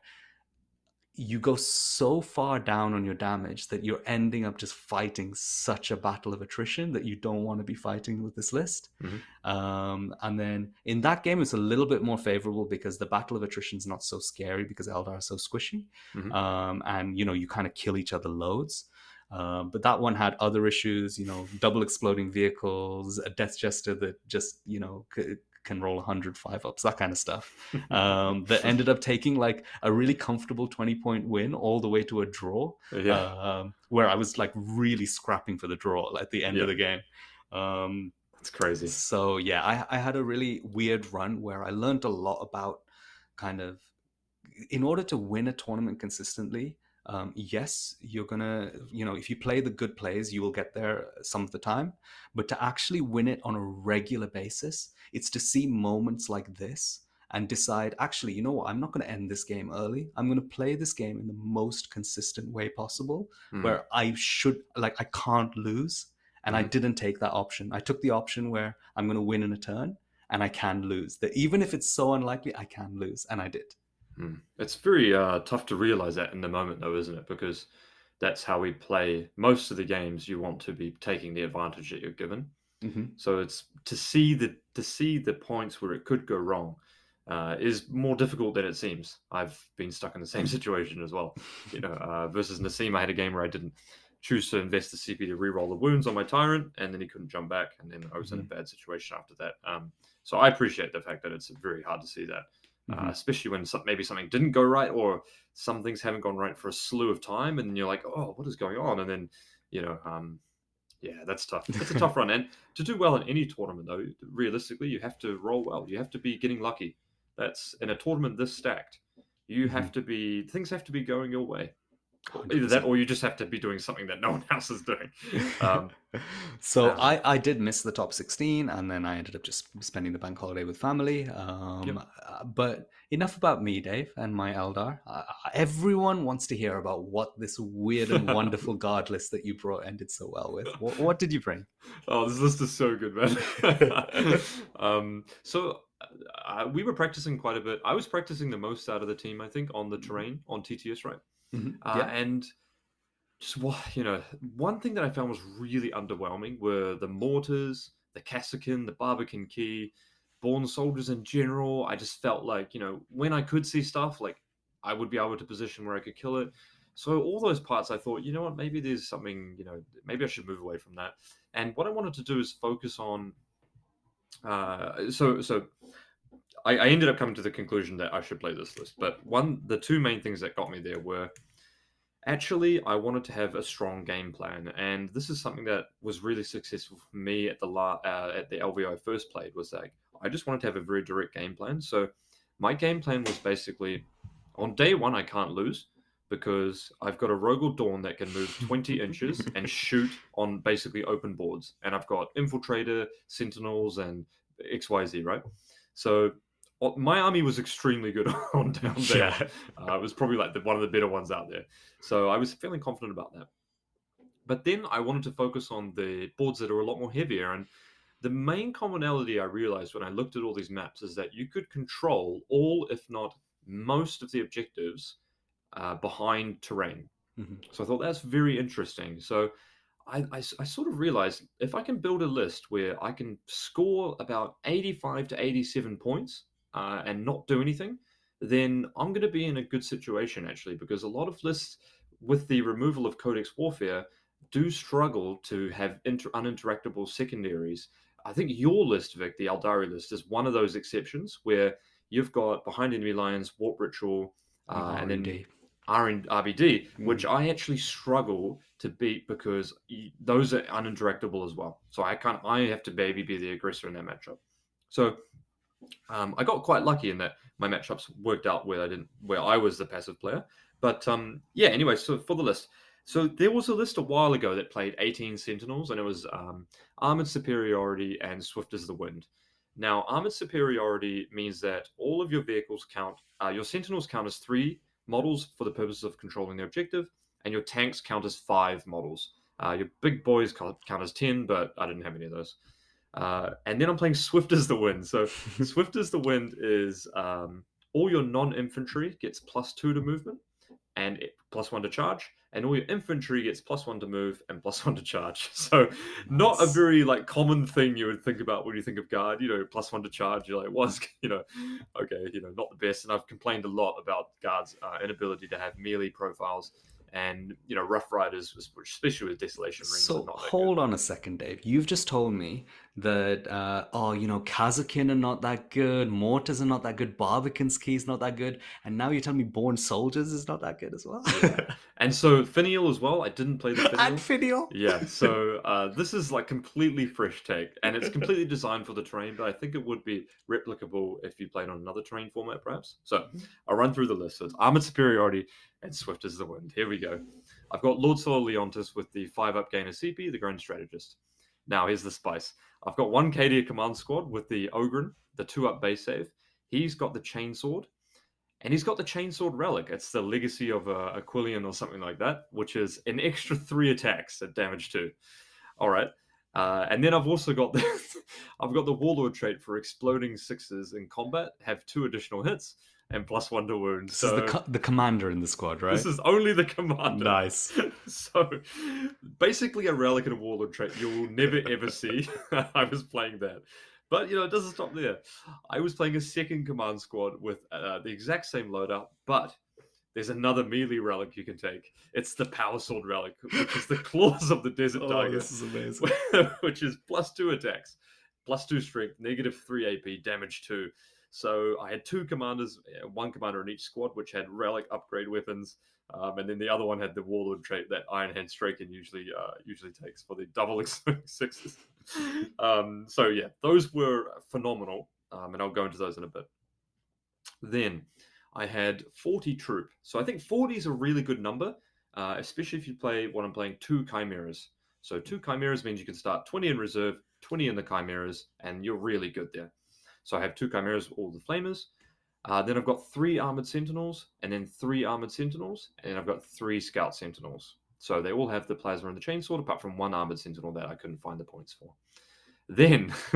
you go so far down on your damage that you're ending up just fighting such a battle of attrition that you don't want to be fighting with this list. Mhm. Um, and then in that game, it's a little bit more favorable because the battle of attrition is not so scary because Eldar are so squishy, Mhm. um, and you know you kind of kill each other loads. Um, but that one had other issues, you know, double exploding vehicles, a death jester that just you know c- can roll 105 ups, that kind of stuff um, that ended up taking like a really comfortable 20 point win all the way to a draw, yeah, um, where I was like really scrapping for the draw at the end Yeah. of the game. Um, that's crazy. so yeah, I, I had a really weird run where I learned a lot about kind of in order to win a tournament consistently. Um, yes, you're gonna, you know, if you play the good plays, you will get there some of the time. But to actually win it on a regular basis, it's to see moments like this and decide, actually, you know what, I'm not to end this game early. I'm to play this game in the most consistent way possible, Hmm. where I should, like, I can't lose. And I Mhm. didn't take that option. I took the option where I'm to win in a turn and I can lose. That even if it's so unlikely, I can lose, and I did. Hmm. It's very uh, tough to realize that in the moment, though, isn't it? Because that's how we play most of the games. You want to be taking the advantage that you're given. Mm-hmm. So it's to see the to see the points where it could go wrong uh, is more difficult than it seems. I've been stuck in the same situation as well. You know, uh, versus Nassim, I had a game where I didn't choose to invest the CP to re-roll the wounds on my tyrant, and then he couldn't jump back, and then I was mm-hmm. in a bad situation after that. Um, so I appreciate the fact that it's very hard to see that, mm-hmm. uh, especially when some, maybe something didn't go right or some things haven't gone right for a slew of time, and you're like, oh, what is going on? And then, you know, um, yeah, that's tough. It's a tough run, and to do well in any tournament, though, realistically, you have to roll well. You have to be getting lucky. That's in a tournament this stacked. You mm-hmm. have to be things have to be going your way. 100%. Either that, or you just have to be doing something that no one else is doing. Um, so um, I, I did miss the top 16, and then I ended up just spending the bank holiday with family. Um, yep. Uh, but enough about me, Dave, and my Eldar. Uh, everyone wants to hear about what this weird and wonderful guard list that you brought ended so well with. What, what did you bring? Oh, this list is so good, man. um, so uh, we were practicing quite a bit. I was practicing the most out of the team, I think, on the mm-hmm. terrain on TTS, right? Mm-hmm. Uh. And just what you know, one thing that I found was really underwhelming were the mortars, the Kasrkin, the Barbican key, born soldiers in general. I just felt like you know when I could see stuff, like I would be able to position where I could kill it. So all those parts, I thought, you know what, maybe there's something, you know, maybe I should move away from that. And what I wanted to do is focus on. Uh, so so I, I, ended up coming to the conclusion that I should play this list. But one, the two main things that got me there were actually I wanted to have a strong game plan, and this is something that was really successful for me at the la- uh, at the LVO I first played. Was like I just wanted to have a very direct game plan. So my game plan was basically on day one I can't lose because I've got a Rogal Dorn that can move 20 inches and shoot on basically open boards, and I've got Infiltrator, Sentinels, and XYZ, right? So my army was extremely good on down there. Yeah. Uh, it was probably like the, one of the better ones out there. So I was feeling confident about that. But then I wanted to focus on the boards that are a lot more heavier. And the main commonality I realized when I looked at all these maps is that you could control all, if not most, of the objectives uh, behind terrain. Mm-hmm. So I thought that's very interesting. So I, I, I, sort of realized if I can build a list where I can score about 85 to 87 points uh, and not do anything, then I'm going to be in a good situation actually, because a lot of lists with the removal of Codex Warfare do struggle to have inter- uninteractable secondaries. I think your list, Vik, the Aeldari list, is one of those exceptions where you've got behind enemy lines, warp ritual, uh, and then R and RBD, mm. which I actually struggle to beat because those are uninteractable as well. So I can't. I have to maybe be the aggressor in that matchup. So um, I got quite lucky in that my matchups worked out where I didn't, where I was the passive player. But um, yeah, anyway, so for the list, so there was a list a while ago that played 18 Sentinels, and it was um, Armored Superiority and Swift as the Wind. Now, Armored Superiority means that all of your vehicles count, uh, your Sentinels count as three models for the purpose of controlling the objective, and your tanks count as five models. Uh, your big boys count as 10, but I didn't have any of those. Uh, and then I'm playing Swift as the Wind. So Swift as the Wind is um, all your non-infantry gets plus two to movement and plus one to charge, and all your infantry gets plus one to move and plus one to charge. So not a very like common thing you would think about when you think of guard. You know, plus one to charge. You're like, what's you know, okay, you know, not the best. And I've complained a lot about guards' uh, inability to have melee profiles and you know rough riders especially with desolation rings so hold on a second dave you've just told me that uh, oh you know Kasrkin are not that good mortars are not that good barbican's keys not that good and now you're telling me born soldiers is not that good as well? Yeah. and so finial as well i didn't play the finial. And finial? Yeah so uh, this is like completely fresh take and it's completely designed for the terrain but i think it would be replicable if you played on another terrain format perhaps. So mm-hmm. i'll run through the list. So it's armored superiority and swift as the wind. Here we go. I've got lord Sol Leontis with the five up gainer cp the grand strategist. Now here's the spice I've got one Cadia command squad with the Ogryn, the two up base save. He's got the chainsword, and he's got the chainsword relic. It's the legacy of uh, Aquilian or something like that, which is an extra three attacks at damage two. All right. Uh, and then I've also got the I've got the warlord trait for exploding sixes in combat, have two additional hits, and plus one to wound. This so is the, co- the commander in the squad, right? this is only the commander. nice. so basically a relic and a warlord trait you will never ever see. I was playing that. But you know, it doesn't stop there. I was playing a second command squad with uh, the exact same loadout, but there's another melee relic you can take. It's the power sword relic, which is the claws of the desert Oh, tiger, this is amazing. which is plus two attacks, plus two strength, negative three AP, damage two. So I had two commanders, uh, one commander in each squad, which had relic upgrade weapons, um, and then the other one had the warlord trait that Iron Hand Straken usually uh, usually takes for the double sixes. um, so yeah, those were phenomenal, um, and I'll go into those in a bit. Then I had 40 troop. So I think 40 is a really good number, uh, especially if you play what I'm playing two chimeras. So two chimeras means you can start 20 in reserve, 20 in the chimeras, and you're really good there. So I have two chimeras, all the flamers. Uh, then I've got three armored sentinels, and then three armored sentinels, and I've got three scout sentinels. So they all have the plasma and the chainsword, apart from one armored sentinel that I couldn't find the points for. Then,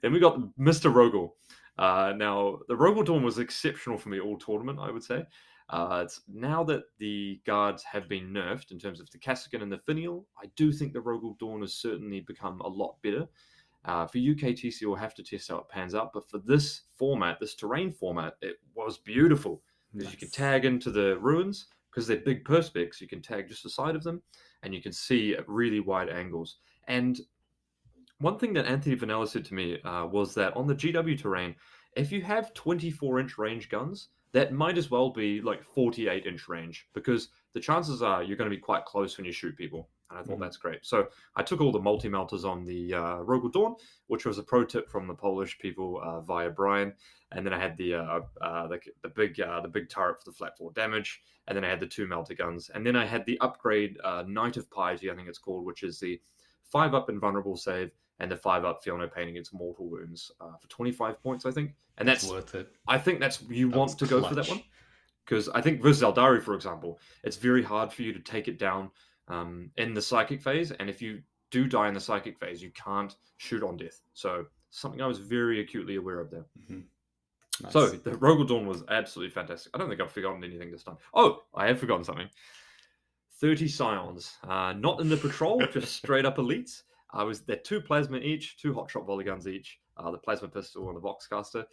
then we got Mr. Rogal. Uh, now, the Rogal Dorn was exceptional for me all tournament, I would say. Uh, it's now that the guards have been nerfed in terms of the Kasrkin and the Finial, I do think the Rogal Dorn has certainly become a lot better. Uh, for UKTC, we'll have to test how it pans out, but for this format, this terrain format, it was beautiful because you can tag into the ruins because they're big perspex. You can tag just the side of them, and you can see at really wide angles. And one thing that Anthony Vanella said to me uh, was that on the GW terrain, if you have 24 inch range guns, that might as well be like 48 inch range because the chances are you're going to be quite close when you shoot people. And I thought Mhm. that's great. So I took all the multi melters on the uh, Rogal Dorn, which was a pro tip from the Polish people uh, via Brian. And then I had the uh, uh, the, the big uh, the big turret for the flat floor damage, and then I had the two melter guns, and then I had the upgrade uh, Knight of Piety, I think it's called, which is the five up invulnerable save and the five up feel no pain against mortal wounds uh, for 25 points, I think. And that's worth it. I think that's you That want to go for that one because I think versus Aeldari, for example, it's very hard for you to take it down um, in the psychic phase, and if you do die in the psychic phase, you can't shoot on death. So something I was very acutely aware of there. Mhm. Nice. So the Rogal Dorn was absolutely fantastic. I don't think I've forgotten anything this time. Oh, I have forgotten something. 30 Scions. Uh, not in the patrol, just straight up elites. I was they're two plasma each, two hot shot volley guns each, uh, the plasma pistol and the Voxcaster.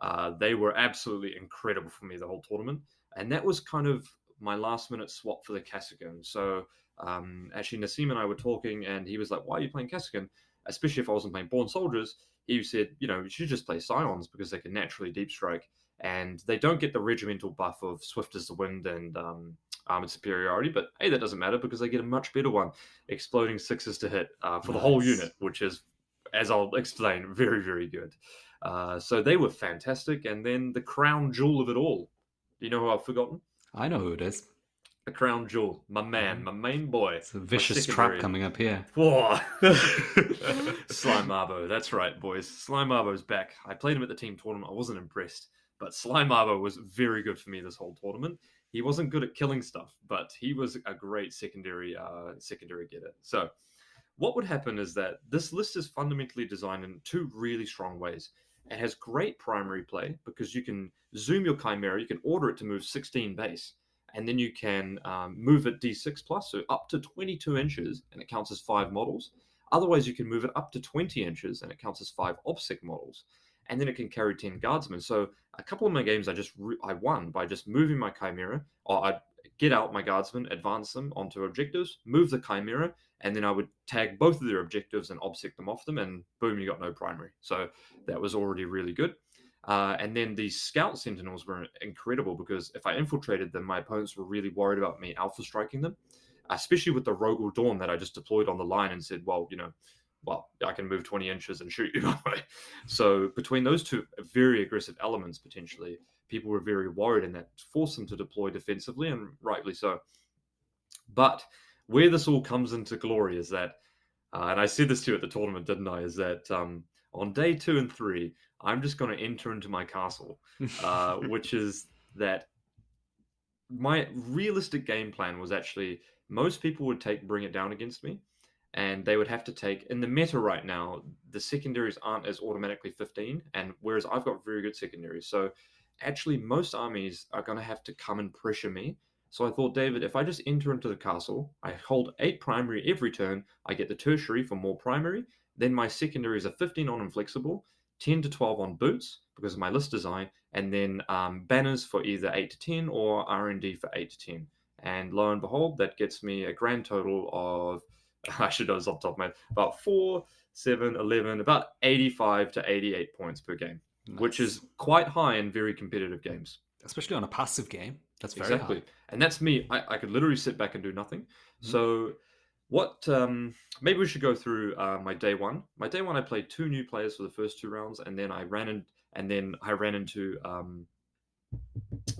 Uh, they were absolutely incredible for me the whole tournament. And that was kind of my last minute swap for the Kasrkin. So um, actually Nassim and I were talking and he was like, Why are you playing Kasrkin? Especially if I wasn't playing Born Soldiers. He said, you know, you should just play Scions because they can naturally deep strike and they don't get the regimental buff of swift as the wind and um, armored superiority. But hey, that doesn't matter because they get a much better one, exploding sixes to hit uh, for the whole unit, which is, as I'll explain, very very good. Uh, so they were fantastic, and then the crown jewel of it all. Do you know who I've forgotten? I know who it is. The crown jewel, my man, Mhm. my main boy. It's a vicious trap coming up here. Whoa. Sly Marbo, that's right, boys. Sly Marbo's back. I played him at the team tournament. I wasn't impressed, but Sly Marbo was very good for me this whole tournament. He wasn't good at killing stuff, but he was a great secondary uh, secondary getter. So, what would happen is that this list is fundamentally designed in two really strong ways. It has great primary play because you can zoom your Chimera, you can order it to move 16 base, and then you can um, move it d6 plus, so up to 22 inches, and it counts as five models. Otherwise, you can move it up to 20 inches, and it counts as five Obsec models, and then it can carry 10 guardsmen. So a couple of my games, I just re- I won by just moving my Chimera, or I'd get out my guardsmen, advance them onto objectives, move the Chimera, and then I would tag both of their objectives and Obsec them off them, and boom, you got no primary. So that was already really good. Uh, and then the scout sentinels were incredible because if I infiltrated them, my opponents were really worried about me alpha striking them, especially with the Rogal Dorn that I just deployed on the line and said, well, you know, well, I can move 20 inches and shoot you. so between those two very aggressive elements, potentially, people were very worried, and that forced them to deploy defensively, and rightly so. But where this all comes into glory is that, uh, and I said this to you at the tournament, didn't I? Is that um, on day two and three, I'm just going to enter into my castle, uh, which is that my realistic game plan was actually most people would take bring it down against me and they would have to take in the meta right now the secondaries aren't as automatically 15 and whereas i've got very good secondaries so actually most armies are going to have to come and pressure me. So I thought, David, if I just enter into the castle, I hold eight primary every turn, I get the tertiary for more primary, then my secondaries are 15 on inflexible, 10 to 12 on boots because of my list design, and then um, banners for either 8 to 10 or R&D for 8 to 10. And lo and behold, that gets me a grand total of, I should know this off the top of my head, about 4, 7, 11, about 85 to 88 points per game, nice. which is quite high in very competitive games. Especially on a passive game. That's very exactly. High. And that's me. I, I could literally sit back and do nothing. Mm-hmm. So what um maybe we should go through uh, my day one my day one i played two new players for the first two rounds and then i ran in and then i ran into um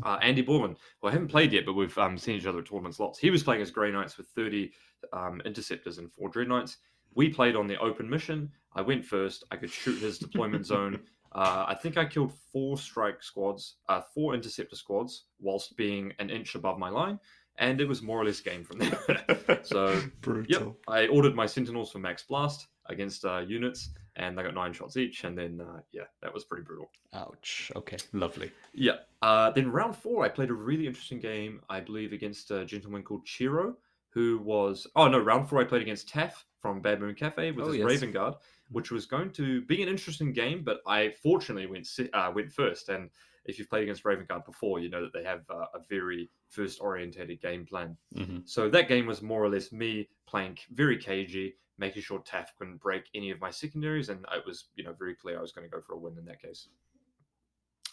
uh, Andy Borman, who I haven't played yet, but we've um, seen each other at tournaments lots. He was playing as Grey Knights with 30 um, interceptors and four Dread Knights. We played on the open mission. I went first. I could shoot his deployment zone. Uh, I think I killed four strike squads, uh, four interceptor squads, whilst being an inch above my line and it was more or less game from there. so, Brutal. yep, I ordered my Sentinels for max blast against uh, units, and they got nine shots each. And then, uh, yeah, that was pretty brutal. Ouch. Okay, lovely. Yeah. Uh, then round four, I played a really interesting game, I believe, against a gentleman called Chiro, who was. Oh no, round four, I played against Taff from Bad Moon Cafe with oh, his yes. Raven Guard, which was going to be an interesting game, but I fortunately went uh, went first and if you've played against Raven Guard before, you know that they have uh, a very first orientated game plan. Mm-hmm. So that game was more or less me playing very cagey, making sure Taff couldn't break any of my secondaries, and it was you know very clear I was going to go for a win in that case.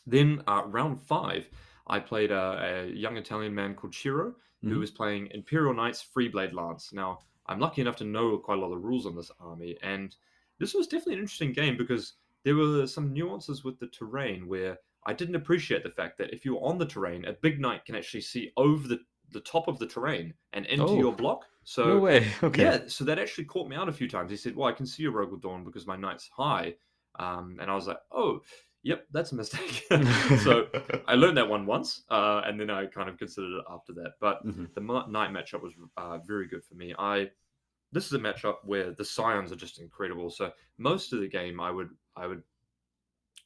Then uh, round five, I played a, a, young Italian man called Chiro, mm-hmm. who was playing Imperial Knights Freeblade Lance. Now I'm lucky enough to know quite a lot of the rules on this army, and this was definitely an interesting game because there were some nuances with the terrain where I didn't appreciate the fact that if you're on the terrain, a big knight can actually see over the, the top of the terrain and into oh, your block. So no way. Okay. Yeah, so that actually caught me out a few times. He said, "Well, I can see your Rogal Dorn because my knight's high," um, and I was like, "Oh, yep, that's a mistake." so I learned that one once, uh, and then I kind of considered it after that. But mm-hmm. the knight matchup was uh, very good for me. I this is a matchup where the scions are just incredible. So most of the game, I would I would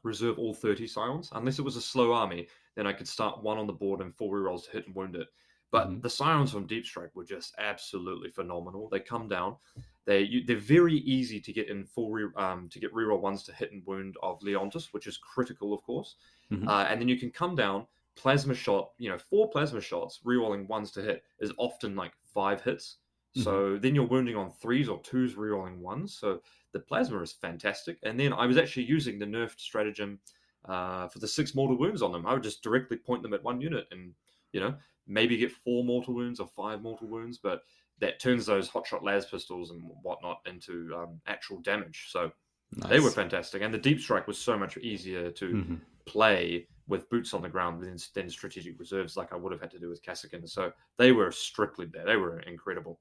reserve all 30 Scions. Unless it was a slow army, then I could start one on the board and four rerolls to hit and wound it. But mm-hmm. the Scions from Deep Strike were just absolutely phenomenal. They come down. They you, they're very easy to get in full re, um, to get reroll ones to hit and wound of Leontis, which is critical, of course. Mm-hmm. Uh, and then you can come down plasma shot. You know, four plasma shots rerolling ones to hit is often like five hits. Mm-hmm. So then you're wounding on threes or twos, rerolling ones. So the plasma is fantastic. And then I was actually using the nerfed stratagem uh, for the six mortal wounds on them. I would just directly point them at one unit and, you know, maybe get four mortal wounds or five mortal wounds, but that turns those hotshot las pistols and whatnot into um, actual damage. So nice. they were fantastic. And the deep strike was so much easier to mm-hmm. play with boots on the ground than, than strategic reserves like I would have had to do with Kasrkin. So they were strictly there. They were incredible.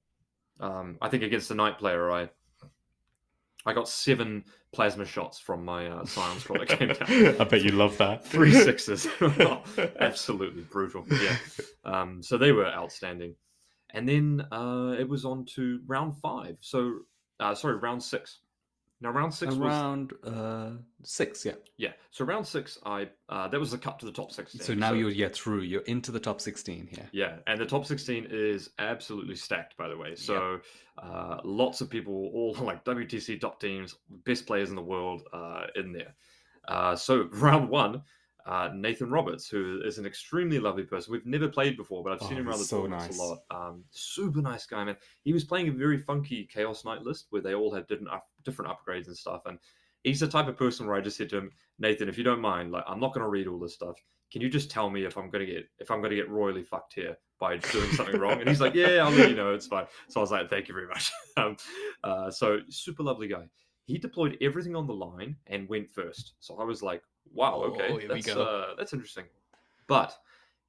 Um, I think against the night player, I I got seven plasma shots from my uh, Scion scroll that came down. I bet you love that. Three sixes. absolutely brutal. Yeah. Um, so they were outstanding. And then uh, it was on to round five. So, uh, sorry, round six. Now round six around was uh, six, yeah, yeah. So round six, I uh, that was the cut to the top sixteen. So now so, you're yeah through. You're into the top sixteen here. Yeah, and the top sixteen is absolutely stacked, by the way. So uh, lots of people, all like WTC top teams, best players in the world, uh, in there. Uh, so round one, uh, Nathan Roberts, who is an extremely lovely person. We've never played before, but I've seen oh, him around the so nice. a lot. Um, super nice guy, man. He was playing a very funky Chaos Knight list where they all had different different upgrades and stuff. And he's the type of person where I just said to him, Nathan, if you don't mind, like I'm not going to read all this stuff. Can you just tell me if I'm going to get if I'm going to get royally fucked here by doing something wrong? And he's like, Yeah, I'll let you know. It's fine. So I was like, Thank you very much. um, uh, so super lovely guy. He deployed everything on the line and went first. So I was like, Wow. Okay. Oh, that's, uh, that's interesting. But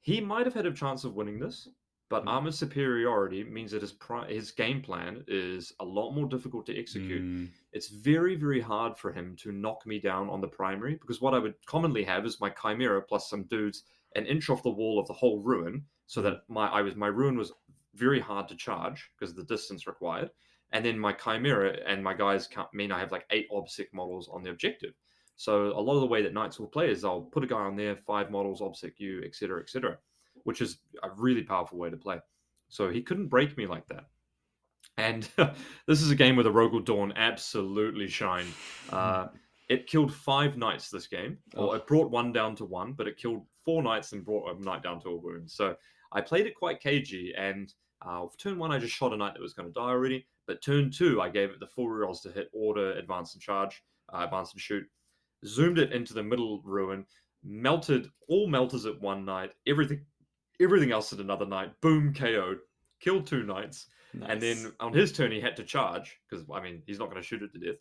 he might have had a chance of winning this. But mm. armor superiority means that his pri- his game plan is a lot more difficult to execute. Mm. It's very very hard for him to knock me down on the primary because what I would commonly have is my chimera plus some dudes an inch off the wall of the whole ruin, so that my I was my ruin was very hard to charge because of the distance required, and then my chimera and my guys can't mean I have like eight obsec models on the objective. So a lot of the way that knights will play is I'll put a guy on there, five models, obsec you, etc., etc., which is a really powerful way to play. So he couldn't break me like that. And this is a game where the Rogal Dorn absolutely shined. Uh, it killed five knights this game, or Oh. it brought one down to one, but it killed four knights and brought a knight down to a wound. So I played it quite cagey, and uh, turn one I just shot a knight that was going to die already. But turn two I gave it the full rerolls to hit order, advance and charge, uh, advance and shoot. Zoomed it into the middle ruin, melted all melters at one night, everything, everything else at another night. Boom, KO'd, killed two knights. And then on his turn, he had to charge because I mean he's not going to shoot it to death.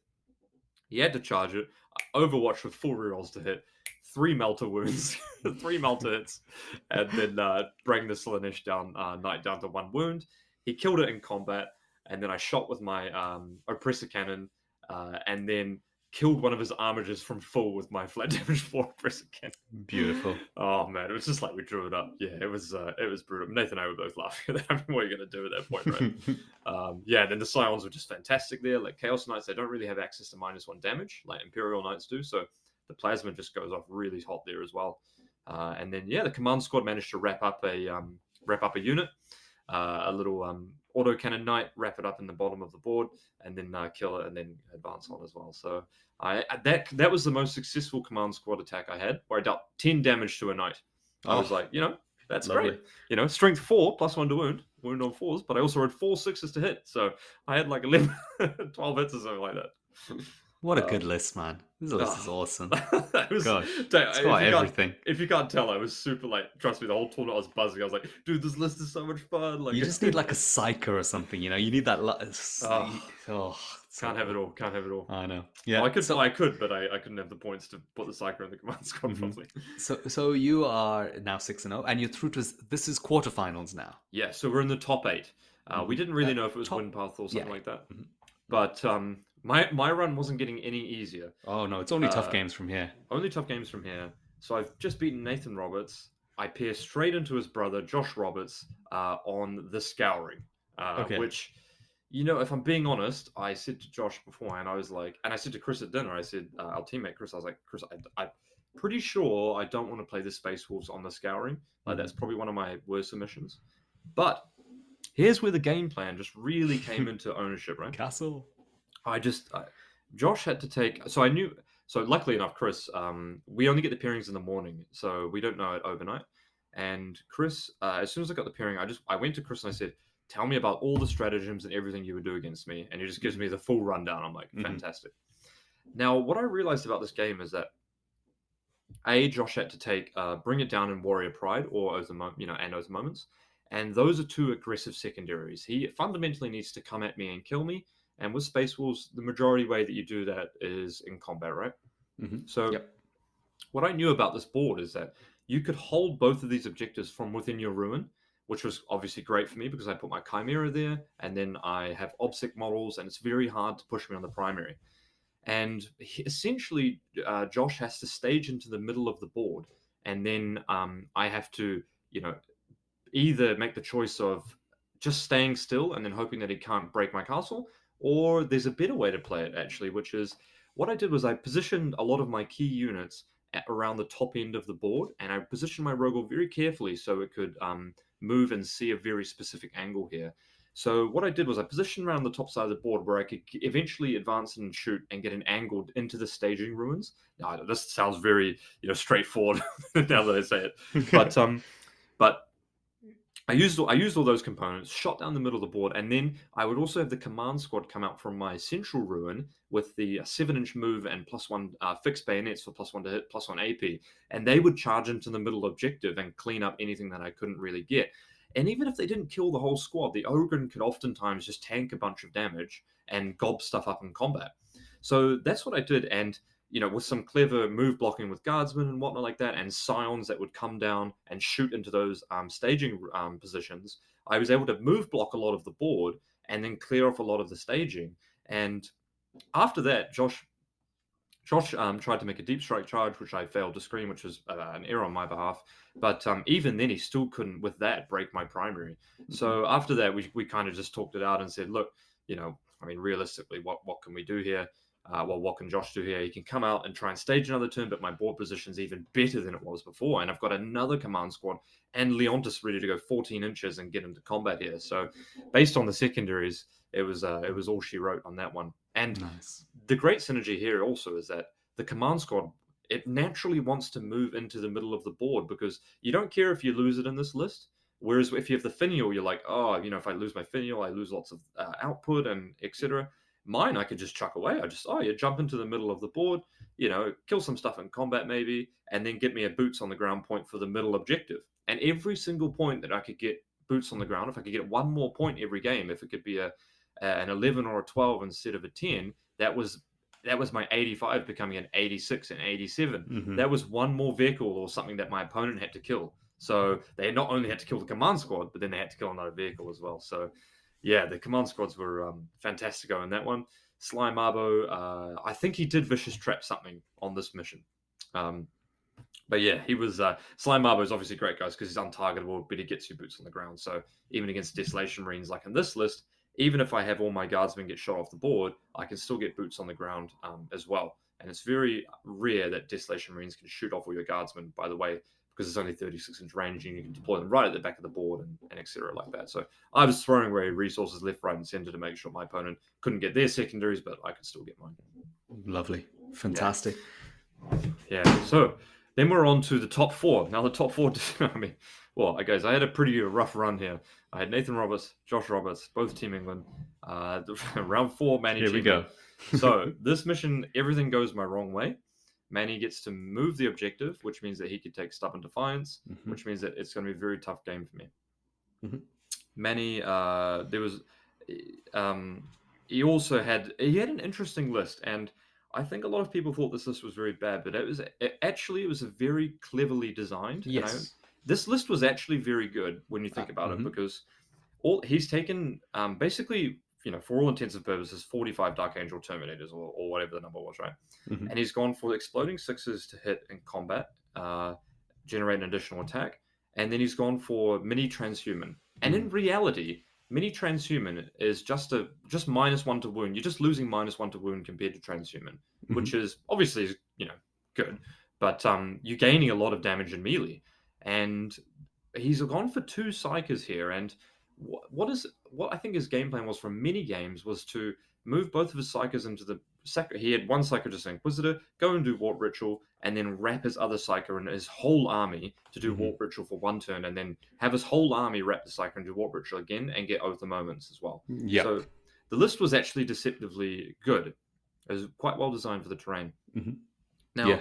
He had to charge it. Overwatch with four rerolls to hit, three melter wounds, three melter hits, and then uh, bring the Slaanesh down, uh, knight down to one wound. He killed it in combat, and then I shot with my um, oppressor cannon, uh, and then killed one of his armigers from full with my flat damage four press again. Beautiful. Oh man, it was just like we drew it up. Yeah, it was uh, it was brutal. Nathan and I were both laughing at that. I mean, what are you gonna do at that point, right? um, yeah, and then the Scions were just fantastic there. Like Chaos Knights, they don't really have access to minus one damage like Imperial Knights do. So the plasma just goes off really hot there as well. Uh, and then yeah, the command squad managed to wrap up a um, wrap up a unit, uh, a little um, auto cannon knight, wrap it up in the bottom of the board, and then uh, kill it, and then advance on as well. So I that that was the most successful command squad attack I had, where I dealt ten damage to a knight. I was Oh, like, you know, that's lovely. great. You know, strength four plus one to wound, wound on fours, but I also had four sixes to hit. So I had like 11, 12 hits or something like that. What a Um, good list, man. This list is awesome. It was- Gosh, Dave, It's if, got you can't, everything. if you can't tell, I was super like, trust me, the whole tournament I was buzzing. I was like, dude, this list is so much fun. Like, You just need like a psyker or something, you know. You need that. Li- s- Ah. oh, can't have it all. Can't have it all. I know. Yeah. I could, So, I could, but I, I couldn't have the points to put the psyker in the command squad Mhm. properly. so, so you are now six and zero, and you're through to this is quarterfinals now. Yeah, so we're in the top eight. Uh, we Mhm. didn't really Uh, know if it was top- win path or something yeah. like that, Mhm. but um, my my run wasn't getting any easier. Oh no, it's only tough Uh, games from here. Only tough games from here. So I've just beaten Nathan Roberts. I peer straight into his brother Josh Roberts uh, on the Scouring, uh, Okay. which, you know, if I'm being honest, I said to Josh beforehand, I was like, and I said to Chris at dinner, I said, uh, our teammate Chris, I was like, Chris, I, I'm pretty sure I don't want to play the Space Wolves on the Scouring. Like that's probably one of my worst submissions. But here's where the game plan just really came into ownership, right? Castle. I just I, Josh had to take. So I knew. So luckily enough, Chris, um, we only get the pairings in the morning, so we don't know it overnight. And Chris, uh, as soon as I got the pairing, I just I went to Chris and I said, "Tell me about all the stratagems and everything you would do against me." And he just gives me the full rundown. I'm like, Mhm. fantastic. Now, what I realized about this game is that a Josh had to take uh, bring it down in Warrior Pride or Mo- you know and those Moments, and those are two aggressive secondaries. He fundamentally needs to come at me and kill me. And with Space Wolves, the majority way that you do that is in combat, right? Mhm. So, Yep. what I knew about this board is that you could hold both of these objectives from within your ruin, which was obviously great for me because I put my Chimera there, and then I have Obsec models, and it's very hard to push me on the primary. And he- essentially, uh, Josh has to stage into the middle of the board, and then um, I have to, you know, either make the choice of just staying still and then hoping that he can't break my castle, or there's a better way to play it actually, which is what I did was I positioned a lot of my key units at around the top end of the board, and I positioned my Rogal very carefully so it could um, move and see a very specific angle here. So what I did was I positioned around the top side of the board where I could eventually advance and shoot and get an angle into the staging ruins. Now this sounds very you know straightforward now that I say it, but um, but I used all, I used all those components, shot down the middle of the board, and then I would also have the command squad come out from my central ruin with the seven inch move and plus one uh, fixed bayonets for plus one to hit, plus one AP, and they would charge into the middle objective and clean up anything that I couldn't really get. And even if they didn't kill the whole squad, the Ogryn could oftentimes just tank a bunch of damage and gob stuff up in combat. So that's what I did, and you know, with some clever move blocking with guardsmen and whatnot like that, and scions that would come down and shoot into those um, staging um, positions, I was able to move block a lot of the board and then clear off a lot of the staging. And after that, Josh Josh um, tried to make a deep strike charge, which I failed to screen, which was uh, an error on my behalf. But um, even then, he still couldn't, with that, break my primary. So after that, we, we kind of just talked it out and said, look, you know, I mean, realistically, what, what can we do here? Uh, well, what can Josh do here? He can come out and try and stage another turn, but my board position is even better than it was before. And I've got another command squad and Leontis ready to go 14 inches and get into combat here. So, based on the secondaries, it was uh, it was all she wrote on that one. And nice. the great synergy here also is that the command squad it naturally wants to move into the middle of the board because you don't care if you lose it in this list. Whereas if you have the finial, you're like, oh, you know, if I lose my finial, I lose lots of uh, output and etc. Mine, I could just chuck away. I just, oh, you jump into the middle of the board, you know, kill some stuff in combat maybe, and then get me a boots on the ground point for the middle objective. And every single point that I could get boots on the ground, if I could get one more point every game, if it could be a, an 11 or a 12 instead of a 10, that was that was my 85 becoming an 86 and 87. Mm-hmm. That was one more vehicle or something that my opponent had to kill. So they not only had to kill the command squad, but then they had to kill another vehicle as well. So yeah, the command squads were um, fantastic in that one. Sly Marbo, uh, I think he did vicious trap something on this mission. Um, but yeah, he was uh, Sly Marbo is obviously great guys because he's untargetable, but he gets you boots on the ground. So even against Desolation Marines, like in this list, even if I have all my guardsmen get shot off the board, I can still get boots on the ground um, as well. And it's very rare that Desolation Marines can shoot off all your guardsmen. By the way, because it's only 36 inch range and you can deploy them right at the back of the board and, and etc. like that. So I was throwing away resources left, right, and center to make sure my opponent couldn't get their secondaries, but I could still get mine. Lovely. Fantastic. Yeah. yeah. So then we're on to the top four. Now the top four, I mean, well, guys, I had a pretty rough run here. I had Nathan Roberts, Josh Roberts, both Team England. Uh, round four, Manny. Here we go. so this mission, everything goes my wrong way. Manny gets to move the objective, which means that he could take stubborn defiance, mm-hmm. which means that it's going to be a very tough game for me. Mm-hmm. Manny, uh, there was, um, he also had he had an interesting list, and I think a lot of people thought this list was very bad, but it was it, actually it was a very cleverly designed. Yes. You know? This list was actually very good when you think uh, about mm-hmm. it because all he's taken um, basically you know, for all intents and purposes, 45 Dark Angel Terminators or, or whatever the number was, right? Mm-hmm. And he's gone for exploding sixes to hit in combat, uh, generate an additional attack, and then he's gone for mini transhuman. And mm-hmm. in reality, mini transhuman is just a just minus one to wound. You're just losing minus one to wound compared to transhuman, mm-hmm. which is obviously you know good, but um, you're gaining a lot of damage in melee. And he's gone for two psykers here, and what is what I think his game plan was from mini games was to move both of his psykers into the second. He had one psyker just Inquisitor, go and do Warp Ritual, and then wrap his other psyker and his whole army to do mm-hmm. Warp Ritual for one turn, and then have his whole army wrap the psyker and do Warp Ritual again, and get Oath of Moments as well. Yeah. So the list was actually deceptively good. It was quite well designed for the terrain. Mm-hmm. Now. Yeah.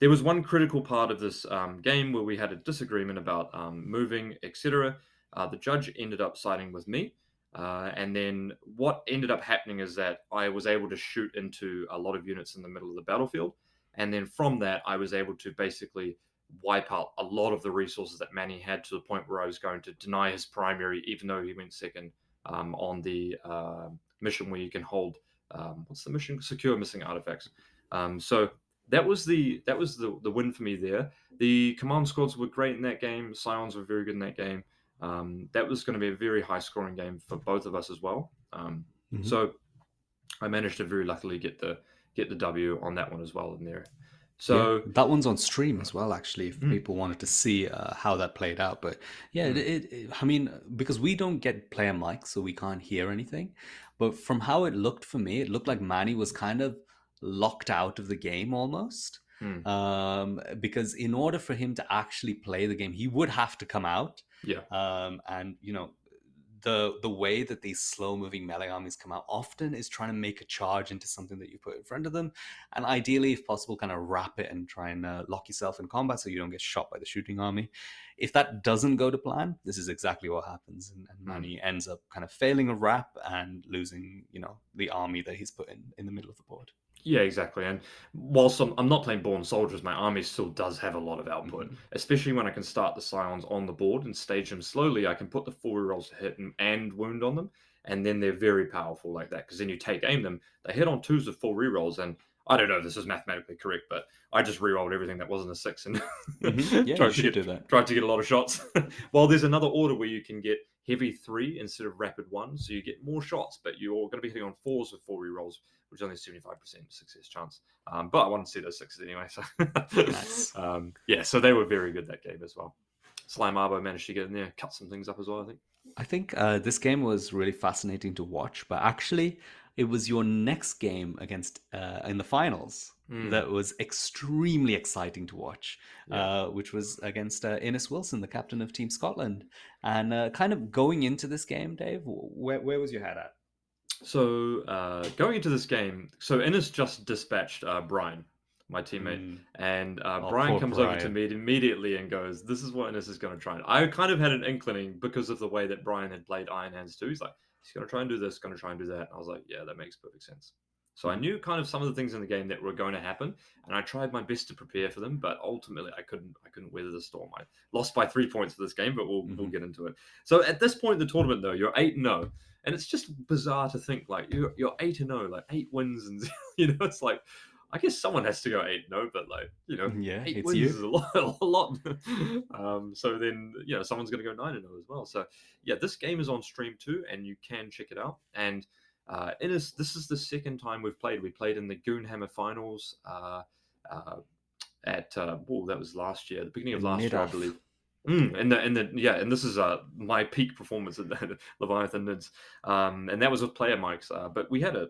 There was one critical part of this um, game where we had a disagreement about um, moving, etc. Uh, the judge ended up siding with me. Uh, and then what ended up happening is that I was able to shoot into a lot of units in the middle of the battlefield. And then from that, I was able to basically wipe out a lot of the resources that Manny had to the point where I was going to deny his primary, even though he went second um, on the uh, mission where you can hold um, what's the mission? Secure missing artifacts. Um, so that was the that was the the win for me there. The command squads were great in that game. Scions were very good in that game. Um, that was going to be a very high scoring game for both of us as well. Um, mm-hmm. So I managed to very luckily get the get the W on that one as well in there. So yeah, that one's on stream as well, actually, if mm. people wanted to see uh, how that played out. But yeah, mm. it, it, I mean, because we don't get player mics, so we can't hear anything. But from how it looked for me, it looked like Manny was kind of locked out of the game almost. Mm. Um, because in order for him to actually play the game, he would have to come out yeah. Um, and you know, the the way that these slow moving melee armies come out often is trying to make a charge into something that you put in front of them, and ideally, if possible, kind of wrap it and try and uh, lock yourself in combat so you don't get shot by the shooting army. If that doesn't go to plan, this is exactly what happens, and, and hmm. Manny ends up kind of failing a wrap and losing, you know, the army that he's put in in the middle of the board. Yeah, exactly. And whilst I'm, I'm not playing Born Soldiers, my army still does have a lot of output, mm-hmm. especially when I can start the Scions on the board and stage them slowly. I can put the four rolls to hit and, and wound on them, and then they're very powerful like that. Because then you take aim them, they hit on twos with four rerolls, and I don't know if this is mathematically correct, but I just rerolled everything that wasn't a six and mm-hmm. yeah, tried, to get, tried to get a lot of shots. well, there's another order where you can get heavy three instead of rapid one, so you get more shots, but you're going to be hitting on fours with four rerolls, which is only seventy five percent success chance. Um, but I wanted to see those sixes anyway, so Nice. um, yeah, so they were very good that game as well. Sly Marbo managed to get in there, cut some things up as well. I think. I think uh, this game was really fascinating to watch, but actually, it was your next game against uh, in the finals Mm. that was extremely exciting to watch, Yeah. uh, which was against uh, Innes Wilson, the captain of Team Scotland. And uh, kind of going into this game, Dave, where where was your head at? So uh, going into this game, so Innes just dispatched uh, Brian, my teammate, Mm, and uh, Oh, Brian comes over to me immediately and goes, "This is what Innes is going to try." And I kind of had an inkling because of the way that Brian had played Iron Hands too. He's like, "He's going to try and do this, going to try and do that." And I was like, "Yeah, that makes perfect sense." So I Mm-hmm. knew kind of some of the things in the game that were going to happen, and I tried my best to prepare for them. But ultimately, I couldn't. I couldn't weather the storm. I lost by three points for this game, but we'll we'll Mhm. get into it. So at this point in the tournament, though, you're eight and zero, and it's just bizarre to think like you're you're eight and zero, like eight wins, and you know it's like I guess someone has to go eight and zero, but like you know Yeah, eight it's wins you. is a lot, a lot. um, so then you know someone's going to go nine and zero as well. So yeah, this game is on stream too, and you can check it out. And uh, it is this is the second time we've played. We played in the Goonhammer finals. Uh, uh, at uh, well, that was last year, the beginning of last year, I believe. Mm, and the and the yeah, and this is uh my peak performance at the Leviathan Nids, um, and that was with player mics. Uh, but we had a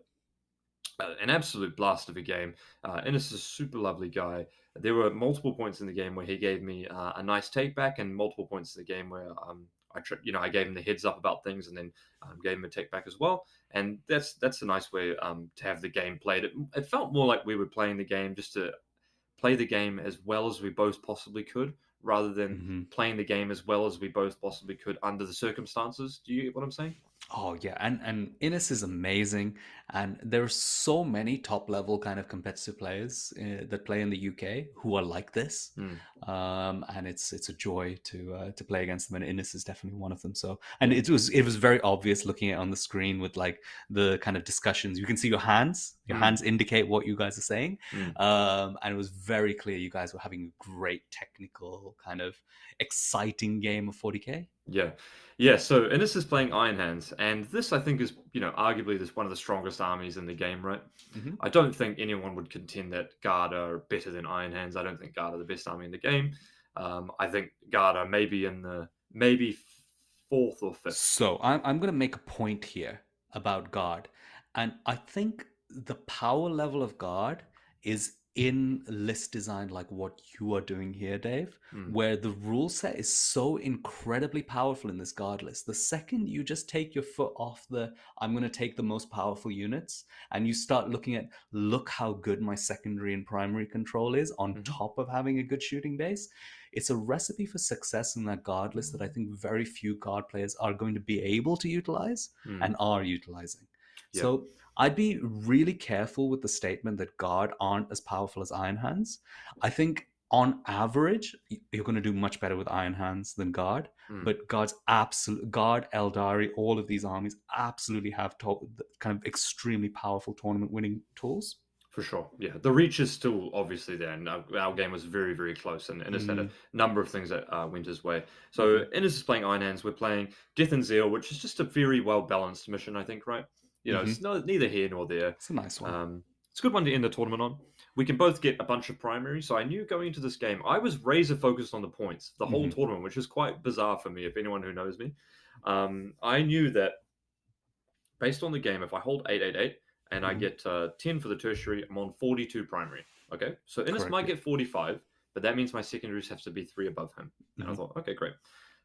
an absolute blast of a game. Uh, Innes is a super lovely guy. There were multiple points in the game where he gave me uh, a nice take back, and multiple points in the game where um, I, tr- you know, I gave him the heads up about things, and then um, gave him a take back as well. And that's that's a nice way um, to have the game played. It, it felt more like we were playing the game just to play the game as well as we both possibly could, rather than Mhm. playing the game as well as we both possibly could under the circumstances. Do you get what I'm saying? Oh yeah, and and Innes is amazing, and there are so many top level kind of competitive players uh, that play in the UK who are like this, Mm. um, and it's it's a joy to uh, to play against them, and Innes is definitely one of them. So, and it was it was very obvious looking at on the screen with like the kind of discussions. You can see your hands, your Mm. hands indicate what you guys are saying, Mm. um, and it was very clear you guys were having a great technical kind of exciting game of 40k. Yeah, yeah. So Innes is playing Iron Hands, and this I think is you know arguably this one of the strongest armies in the game, right? Mhm. I don't think anyone would contend that Garda are better than Iron Hands. I don't think Garda are the best army in the game. Um, I think Garda maybe in the maybe fourth or fifth. So I'm I'm gonna make a point here about guard, and I think the power level of guard is in list design like what you are doing here, Dave, Mm. where the rule set is so incredibly powerful in this guard list. The second you just take your foot off the I'm gonna take the most powerful units, and you start looking at look how good my secondary and primary control is on Mhm. top of having a good shooting base it's a recipe for success in that guard list that I think very few guard players are going to be able to utilize Mm. and are utilizing. Yeah. So I'd be really careful with the statement that guard aren't as powerful as iron hands. I think on average, you're going to do much better with iron hands than guard. Mm. But guard's absolute guard, Aeldari, all of these armies absolutely have to- kind of extremely powerful tournament winning tools. For sure, yeah. The reach is still obviously there, and our, our game was very, very close, and Innes had a number of things that uh, went his way. So Innes is playing Iron Hands. We're playing Death and Zeal, which is just a very well balanced mission, I think, right? You know, it's no, neither here nor there. It's a nice one. Um, it's a good one to end the tournament on. We can both get a bunch of primary. So I knew going into this game, I was razor focused on the points the whole Mhm. tournament, which is quite bizarre for me. If anyone who knows me, um, I knew that based on the game, if I hold eight eight eight and I Mhm. get uh, ten for the tertiary, I'm on forty two primary. Okay, so Innes Correct, might get forty five, but that means my secondaries have to be three above him. And I Mhm. thought, okay, great.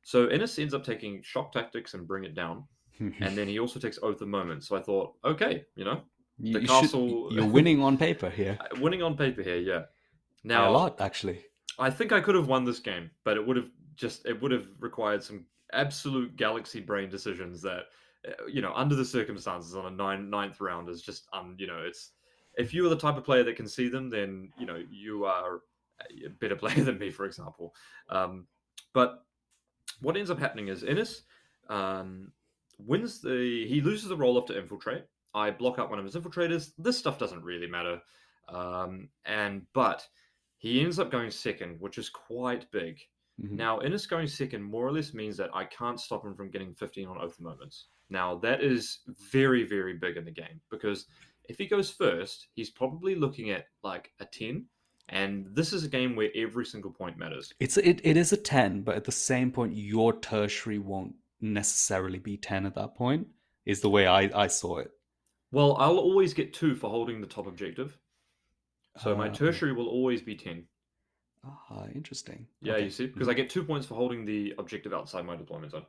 So Innes ends up taking shock tactics and bring it down, and then he also takes oath of moment. So I thought, okay, you know, You- the you should- castle- you're winning on paper here. winning on paper here, yeah. Now, Now a lot, actually. I think I could have won this game, but it would have just it would have required some absolute galaxy brain decisions that uh, you know under the circumstances on a nine ninth round is just um you know it's if you are the type of player that can see them then you know you are a better player than me for example um but what ends up happening is Innes um wins the he loses the roll off to infiltrate I block out one of his infiltrators this stuff doesn't really matter um and but he ends up going second, which is quite big. Mhm. Now, Innes going second more or less means that I can't stop him from getting 15 on Oath moments. Now, that is very, very big in the game because if he goes first, he's probably looking at like a 10. And this is a game where every single point matters. It's it, it is a 10, but at the same point, your tertiary won't necessarily be 10 at that point, is the way I, I saw it. Well, I'll always get two for holding the top objective. So my Ah, tertiary will always be 10. Ah, interesting. Yeah, Okay. you see? Because I get two points for holding the objective outside my deployment zone.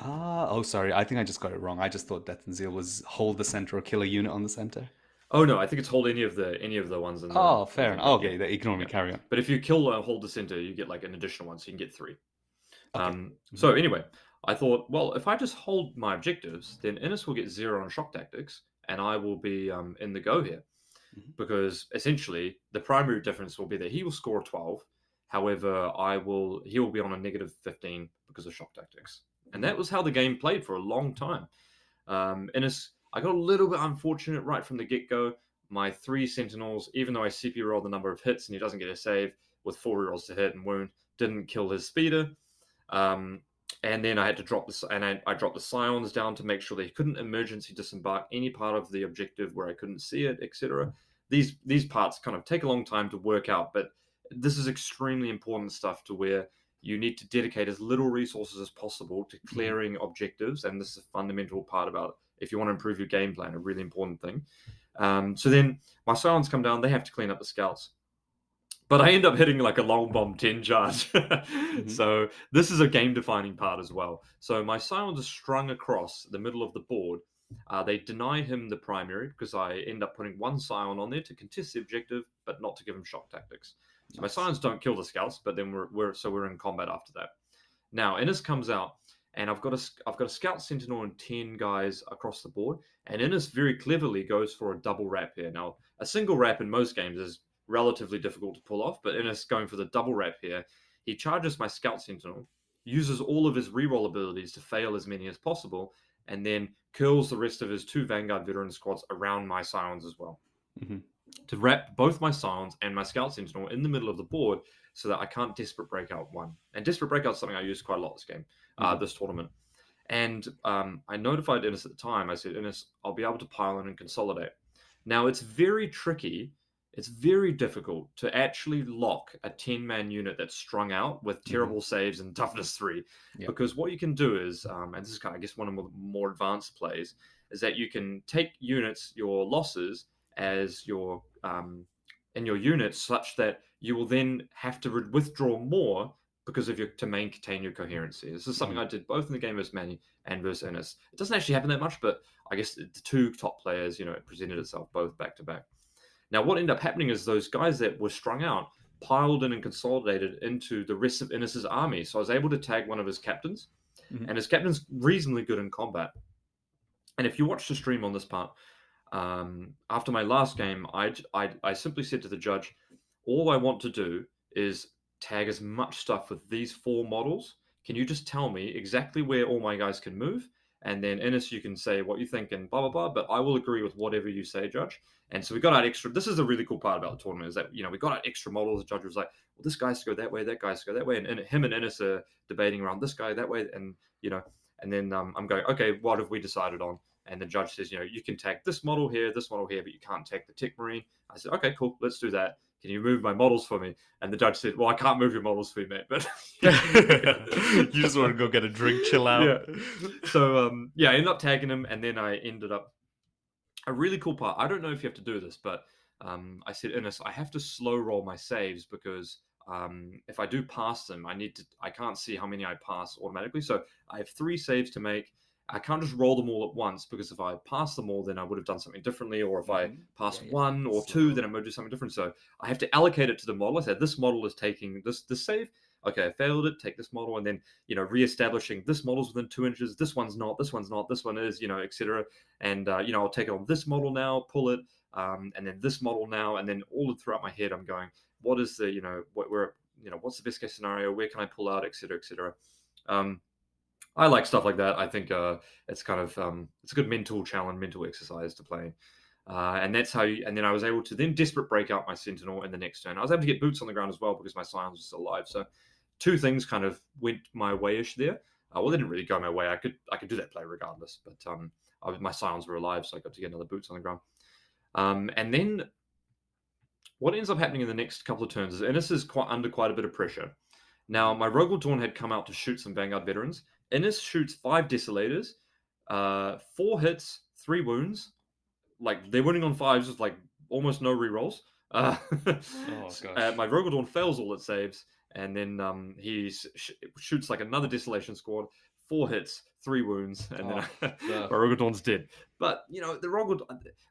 Ah, oh, sorry. I think I just got it wrong. I just thought Death and Zeal was hold the center or kill a unit on the center. Oh no, I think it's hold any of the any of the ones in the Oh, fair enough. the- Okay, yeah. then ignore me. Yeah. Carry on. But if you kill or hold the center, you get like an additional one, so you can get three. Okay. Um, so anyway, I thought, well, if I just hold my objectives, then Innes will get zero on shock tactics, and I will be um, in the go here, Mhm. because essentially the primary difference will be that he will score twelve. However, I will he will be on a negative fifteen because of shock tactics, and that was how the game played for a long time. Um, I got a little bit unfortunate right from the get go. My three sentinels, even though I CP rolled the number of hits and he doesn't get a save with four rolls to hit and wound, didn't kill his speeder. Um, and then I had to drop this, and I, I dropped the scions down to make sure they couldn't emergency disembark any part of the objective where I couldn't see it, etc. These these parts kind of take a long time to work out, but this is extremely important stuff to where you need to dedicate as little resources as possible to clearing objectives, and this is a fundamental part about if you want to improve your game plan, a really important thing. Um, so then my scions come down; they have to clean up the scouts. But I end up hitting like a long bomb 10 charge. So this is a game defining part as well. So my scions are strung across the middle of the board. Uh, they deny him the primary because I end up putting one scion on there to contest the objective, but not to give him shock tactics. So my scions don't kill the scouts, but then we're, we're so we're in combat after that. Now Innes comes out, and I've got a I've got a scout sentinel and ten guys across the board, and Innes very cleverly goes for a double wrap here. Now a single wrap in most games is relatively difficult to pull off, but Innes going for the double wrap here, he charges my scout sentinel, uses all of his reroll abilities to fail as many as possible, and then curls the rest of his two Vanguard veteran squads around my scions as well. Mhm. To wrap both my scions and my scout sentinel in the middle of the board so that I can't desperate breakout one. And desperate breakout is something I use quite a lot this game, uh, Mhm. this tournament. And um, I notified Innes at the time. I said, Innes, I'll be able to pile in and consolidate. Now it's very tricky. It's very difficult to actually lock a 10 man unit that's strung out with terrible saves and toughness three. Yeah. Because what you can do is, um, and this is kind of, I guess, one of the more advanced plays, is that you can take units, your losses, as your um, in your units, such that you will then have to re- withdraw more because of your to maintain your coherency. This is something I did both in the game versus Manny and versus Innes. It doesn't actually happen that much, but I guess the two top players, you know, it presented itself both back to back. Now, what ended up happening is those guys that were strung out piled in and consolidated into the rest of Innes's army. So I was able to tag one of his captains, Mhm. and his captain's reasonably good in combat. And if you watch the stream on this part, um, after my last game, I, I I simply said to the judge, all I want to do is tag as much stuff with these four models. Can you just tell me exactly where all my guys can move? And then Innes, you can say what you think and blah blah blah. But I will agree with whatever you say, Judge. And so we got our extra. This is a really cool part about the tournament is that you know we got our extra models. The judge was like, well, this guy's to go that way, that guy's to go that way, and, and him and Innes are debating around this guy that way, and you know, and then um, I'm going, okay, what have we decided on? And the judge says, you know, you can tag this model here, this model here, but you can't tag the Tech Marine. I said, okay, cool, let's do that. Can you move my models for me? And the judge said, well, I can't move your models for you, mate. But you just want to go get a drink, chill out. Yeah. So um, yeah, I ended up tagging him, and then I ended up a really cool part. I don't know if you have to do this, but um, I said, Innes, I have to slow roll my saves because um, if I do pass them, I need to. I can't see how many I pass automatically. So I have three saves to make. I can't just roll them all at once because if I pass them all, then I would have done something differently. Or if I Mhm. pass Yeah, yeah. one or So- two, then I'm going to do something different. So I have to allocate it to the model. I said this model is taking this this save. Okay, I failed it. Take this model, and then you know reestablishing this model's within two inches. This one's not. This one's not. This one is. You know, etc. And uh, you know, I'll take it on this model now. Pull it, um, and then this model now, and then all throughout my head, I'm going, what is the you know what where you know what's the best case scenario? Where can I pull out, etc. etc. Um, I like stuff like that. I think uh, it's kind of um, it's a good mental challenge, mental exercise to play. Uh, and that's how you, and then I was able to then desperate break out my sentinel in the next turn. I was able to get boots on the ground as well because my scions were still alive. So two things kind of went my wayish there. Uh, well, they didn't really go my way. I could I could do that play regardless, but um, I, my scions were alive, so I got to get another boots on the ground. Um, and then what ends up happening in the next couple of turns is Innes is quite under quite a bit of pressure. Now, my Rogal Dorn had come out to shoot some Vanguard veterans. Innes shoots five Desolators, uh, four hits, three wounds. Like they're winning on fives with like almost no rerolls. Uh, oh, uh, my Rogal fails all its saves, and then um, he sh- shoots like another Desolation squad, four hits, three wounds, and oh, then yeah. my Rogal dead. But you know, the Rogal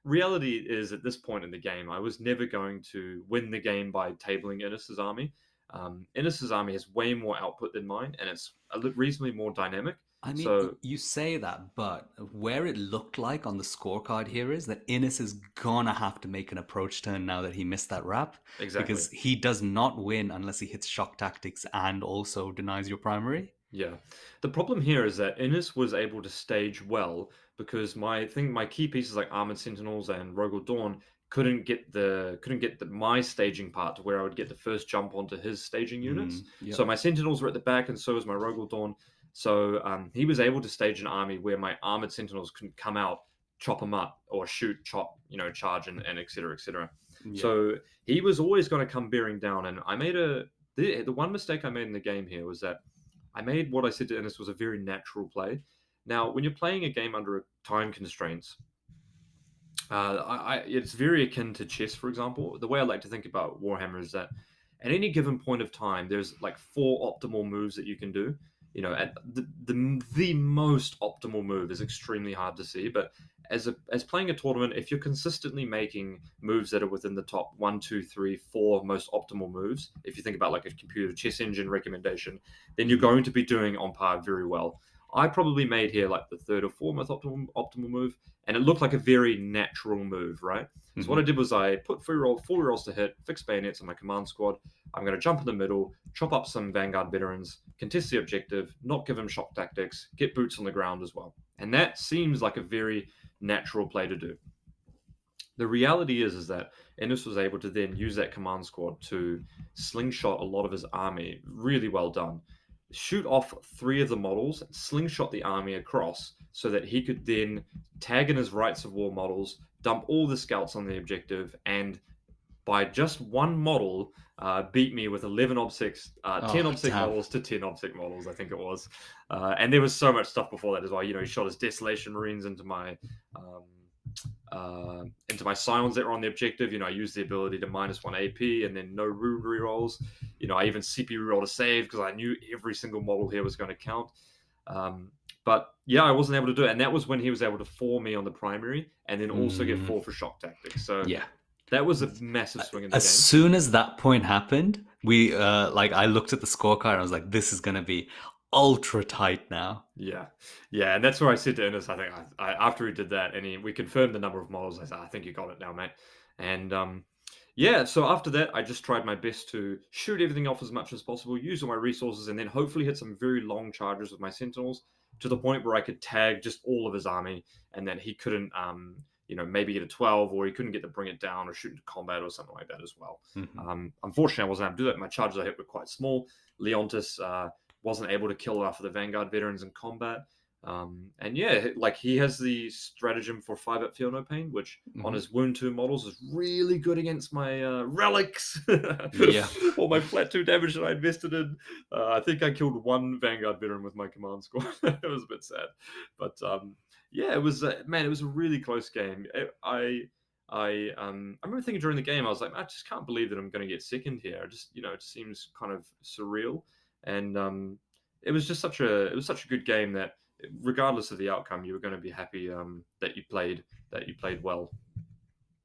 reality is at this point in the game, I was never going to win the game by tabling Innes's army. Um, Innes's army has way more output than mine, and it's a reasonably more dynamic. I mean, so, you say that, but where it looked like on the scorecard here is that Innes is gonna have to make an approach turn now that he missed that wrap. Exactly. Because he does not win unless he hits shock tactics and also denies your primary. Yeah. The problem here is that Innes was able to stage well because my thing my key pieces like Armored Sentinels and Rogal Dorn couldn't get the couldn't get the, my staging part to where I would get the first jump onto his staging units. Mm, yep. So my Sentinels were at the back, and so was my Rogal Dorn. So um, he was able to stage an army where my armored Sentinels couldn't come out, chop them up, or shoot, chop, you know, charge, and, and et cetera, et cetera. Yeah. So he was always going to come bearing down. And I made a the, the one mistake I made in the game here was that I made what I said to Innes was a very natural play. Now, when you're playing a game under time constraints, uh, I, I, it's very akin to chess, for example. The way I like to think about Warhammer is that at any given point of time, there's like four optimal moves that you can do. You know, at the, the the most optimal move is extremely hard to see, but as a as playing a tournament, if you're consistently making moves that are within the top one, two, three, four most optimal moves, if you think about like a computer chess engine recommendation, then you're going to be doing on par very well. I probably made here like the third or fourth most optimal optimal move, and it looked like a very natural move, right? Mm-hmm. So what I mm-hmm. did was I put four roll, four rolls to hit, fix bayonets on my command squad. I'm going to jump in the middle, chop up some Vanguard veterans, contest the objective, not give them shock tactics, get boots on the ground as well, and that seems like a very natural play to do. The reality is, is that Innes was able to then use that command squad to slingshot a lot of his army. Really well done shoot off three of the models, slingshot the army across so that he could then tag in his rights of war models, dump all the scouts on the objective, and by just one model, uh, beat me with 11 obsec, uh, 10 oh, obsec models to 10 obsec models, I think it was. Uh, and there was so much stuff before that as well. You know, he shot his Desolation Marines into my um, uh, into my scions that were on the objective. You know, I used the ability to minus one AP and then no rude rerolls. You know, I even CP reroll to save because I knew every single model here was going to count. Um, but yeah, I wasn't able to do it, and that was when he was able to four me on the primary, and then also mm. get four for shock tactics. So yeah, that was a massive swing in the as game. soon as that point happened, we uh like I looked at the scorecard and I was like, this is gonna be ultra tight now. Yeah, yeah, and that's where I said to Innes. I think I, I, after he did that, and he we confirmed the number of models. I said, I think you got it now, mate. And um, yeah, so after that, I just tried my best to shoot everything off as much as possible, use all my resources, and then hopefully hit some very long charges with my sentinels to the point where I could tag just all of his army, and then he couldn't. Um, you know, maybe get a 12 or he couldn't get to bring it down or shoot into combat or something like that as well. Mm-hmm. Um, unfortunately, I wasn't able to do that. My charges I hit were quite small. Leontus uh, wasn't able to kill enough of the Vanguard veterans in combat. Um, and yeah, like he has the stratagem for five at feel no pain, which mm-hmm. on his wound two models is really good against my uh, relics. yeah, or my flat two damage that I invested in. Uh, I think I killed one Vanguard veteran with my command squad. it was a bit sad, but um, yeah, it was uh, man, it was a really close game. It, I I um I remember thinking during the game, I was like, I just can't believe that I'm going to get second here. I just you know, it seems kind of surreal and um, it was just such a it was such a good game that regardless of the outcome, you were going to be happy um, that you played that you played well.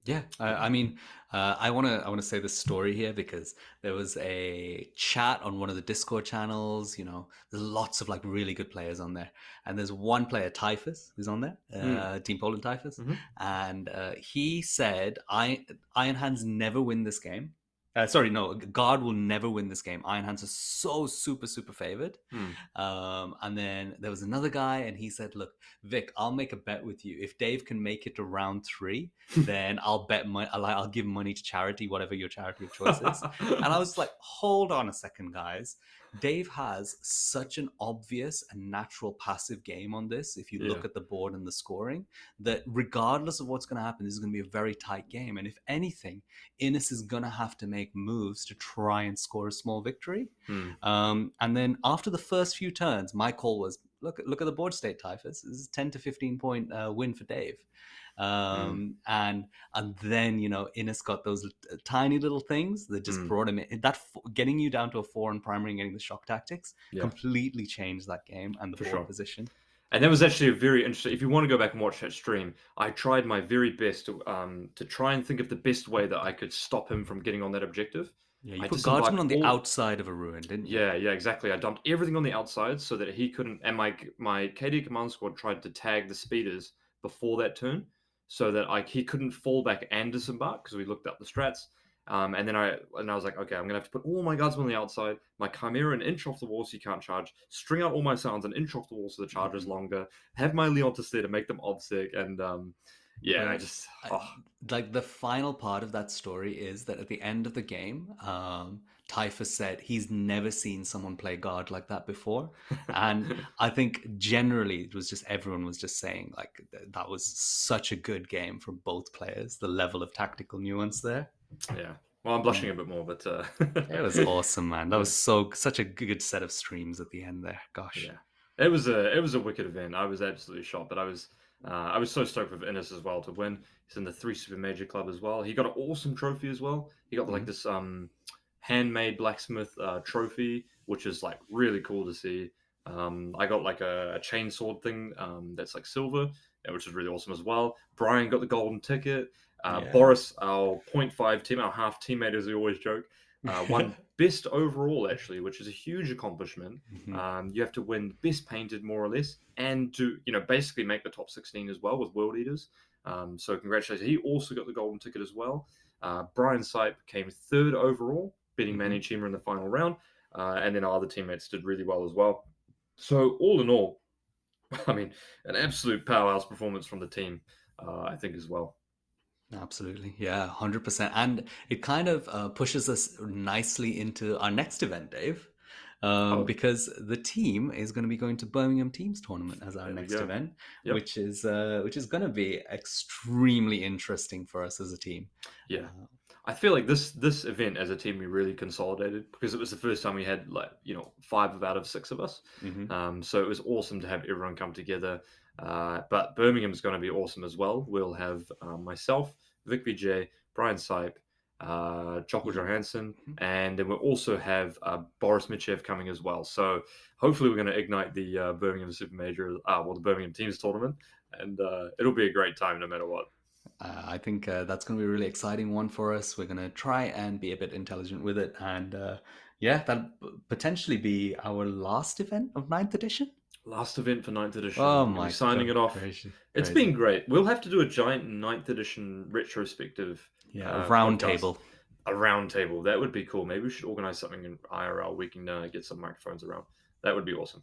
Yeah, I, I mean, uh, I want to I want to say this story here because there was a chat on one of the Discord channels. You know, there's lots of like really good players on there, and there's one player, Typhus, who's on there, mm. uh, Team Poland Typhus, mm-hmm. and uh, he said, "I Iron Hands never win this game, Uh, sorry, no. Guard will never win this game. Iron Hands are so super super favored. Hmm. Um, and then there was another guy, and he said, "Look, Vik, I'll make a bet with you. If Dave can make it to round three, then I'll bet money. I'll, I'll give money to charity, whatever your charity of choice is." and I was like, "Hold on a second, guys. Dave has such an obvious and natural passive game on this. If you look at the board and the scoring, that regardless of what's going to happen, this is going to be a very tight game. And if anything, Innes is going to have to make moves to try and score a small victory. Hmm. Um, and then after the first few turns, my call was look look at the board state, Typhus. This is ten to fifteen point uh, win for Dave. Um, and and then you know Innes got those tiny little things that just Mm. brought him in. That getting you down to a four in primary and getting the shock tactics Yeah. completely changed that game and the For board sure. position. And that was actually a very interesting. If you want to go back and watch that stream, I tried my very best to um to try and think of the best way that I could stop him from getting on that objective. Yeah, you I put guardsman on the all- outside of a ruin, didn't you? Yeah, yeah, exactly. I dumped everything on the outside so that he couldn't. And my my KD command squad tried to tag the speeders before that turn, so that I he couldn't fall back and disembark because we looked up the strats. Um, and then I and I was like, okay, I'm gonna have to put all my guardsmen on the outside, my chimera an inch off the wall so you can't charge, string out all my sounds an inch off the wall so the charge is Mhm. longer, have my Leontus there to make them obsec, and um, yeah, I just oh, like the final part of that story is that at the end of the game, um, Typhus said he's never seen someone play guard like that before, and I think generally it was just everyone was just saying like that was such a good game from both players. The level of tactical nuance there, yeah. Well, I'm blushing a bit more, but uh, it was awesome, man. That was so such a good set of streams at the end there. Gosh, Yeah, it was a it was a wicked event. I was absolutely shocked, but I was uh, I was so stoked with Innes as well to win. He's in the three super major club as well. He got an awesome trophy as well. He got like Mhm. this um handmade blacksmith uh, trophy, which is like really cool to see. Um, I got like a, a chain sword thing um, that's like silver, uh, which is really awesome as well. Brian got the golden ticket. Uh, Yeah. Boris, our 0.5 team, our half teammate, as we always joke, uh, won best overall actually, which is a huge accomplishment. Mhm. Um, you have to win best painted more or less, and to you know basically make the top 16 as well with world eaters. Um, so congratulations. He also got the golden ticket as well. Uh, Brian Seipp came third overall, beating Manny Chima in the final round, uh, and then our other teammates did really well as well. So all in all, I mean, an absolute powerhouse performance from the team, uh, I think as well. Absolutely. Yeah, 100%. And it kind of uh, pushes us nicely into our next event, Dave, um, Oh. because the team is going to be going to Birmingham Teams Tournament as our There next event, Yep. which is uh, which is going to be extremely interesting for us as a team. Yeah. I feel like this this event as a team we really consolidated because it was the first time we had like you know five out of six of us. mhm. Um, so it was awesome to have everyone come together. Uh, but Birmingham's going to be awesome as well. We'll have um, myself, Vik Vijay, Brian Seipp, uh, Jocko Mhm. Johansson, Mhm. and then we'll also have uh, Boris Mitchev coming as well. So hopefully we're going to ignite the uh, Birmingham Super Major, uh, well, the Birmingham Teams Tournament, and uh, it'll be a great time no matter what. Uh, I think uh, that's going to be a really exciting one for us. We're going to try and be a bit intelligent with it. And uh, yeah, that'll potentially be our last event of ninth edition. Last event for ninth edition. Oh my signing God, it off. crazy, It's crazy. been great. We'll have to do a giant ninth edition retrospective Yeah, uh, a round podcast. table. a round table. That would be cool. Maybe we should organize something in IRL. We can uh, get some microphones around. That would be awesome.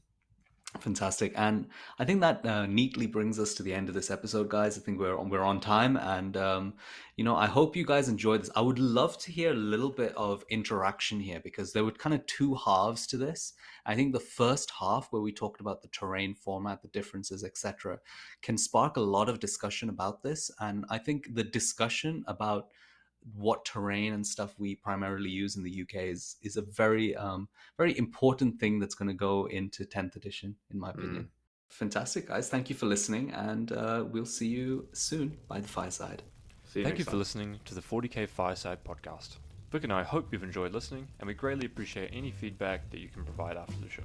Fantastic, and I think that uh, neatly brings us to the end of this episode, guys. I think we're on, we're on time, and um, you know, I hope you guys enjoyed this. I would love to hear a little bit of interaction here because there were kind of two halves to this. I think the first half, where we talked about the terrain format, the differences, etc., can spark a lot of discussion about this, and I think the discussion about what terrain and stuff we primarily use in the UK is is a very um, very important thing that's going to go into 10th edition, in my opinion. Fantastic, guys. Thank you for listening, and uh, we'll see you soon by the fireside. See you Thank next you for listening to the 40k Fireside podcast. Vik and I hope you've enjoyed listening, and we greatly appreciate any feedback that you can provide after the show.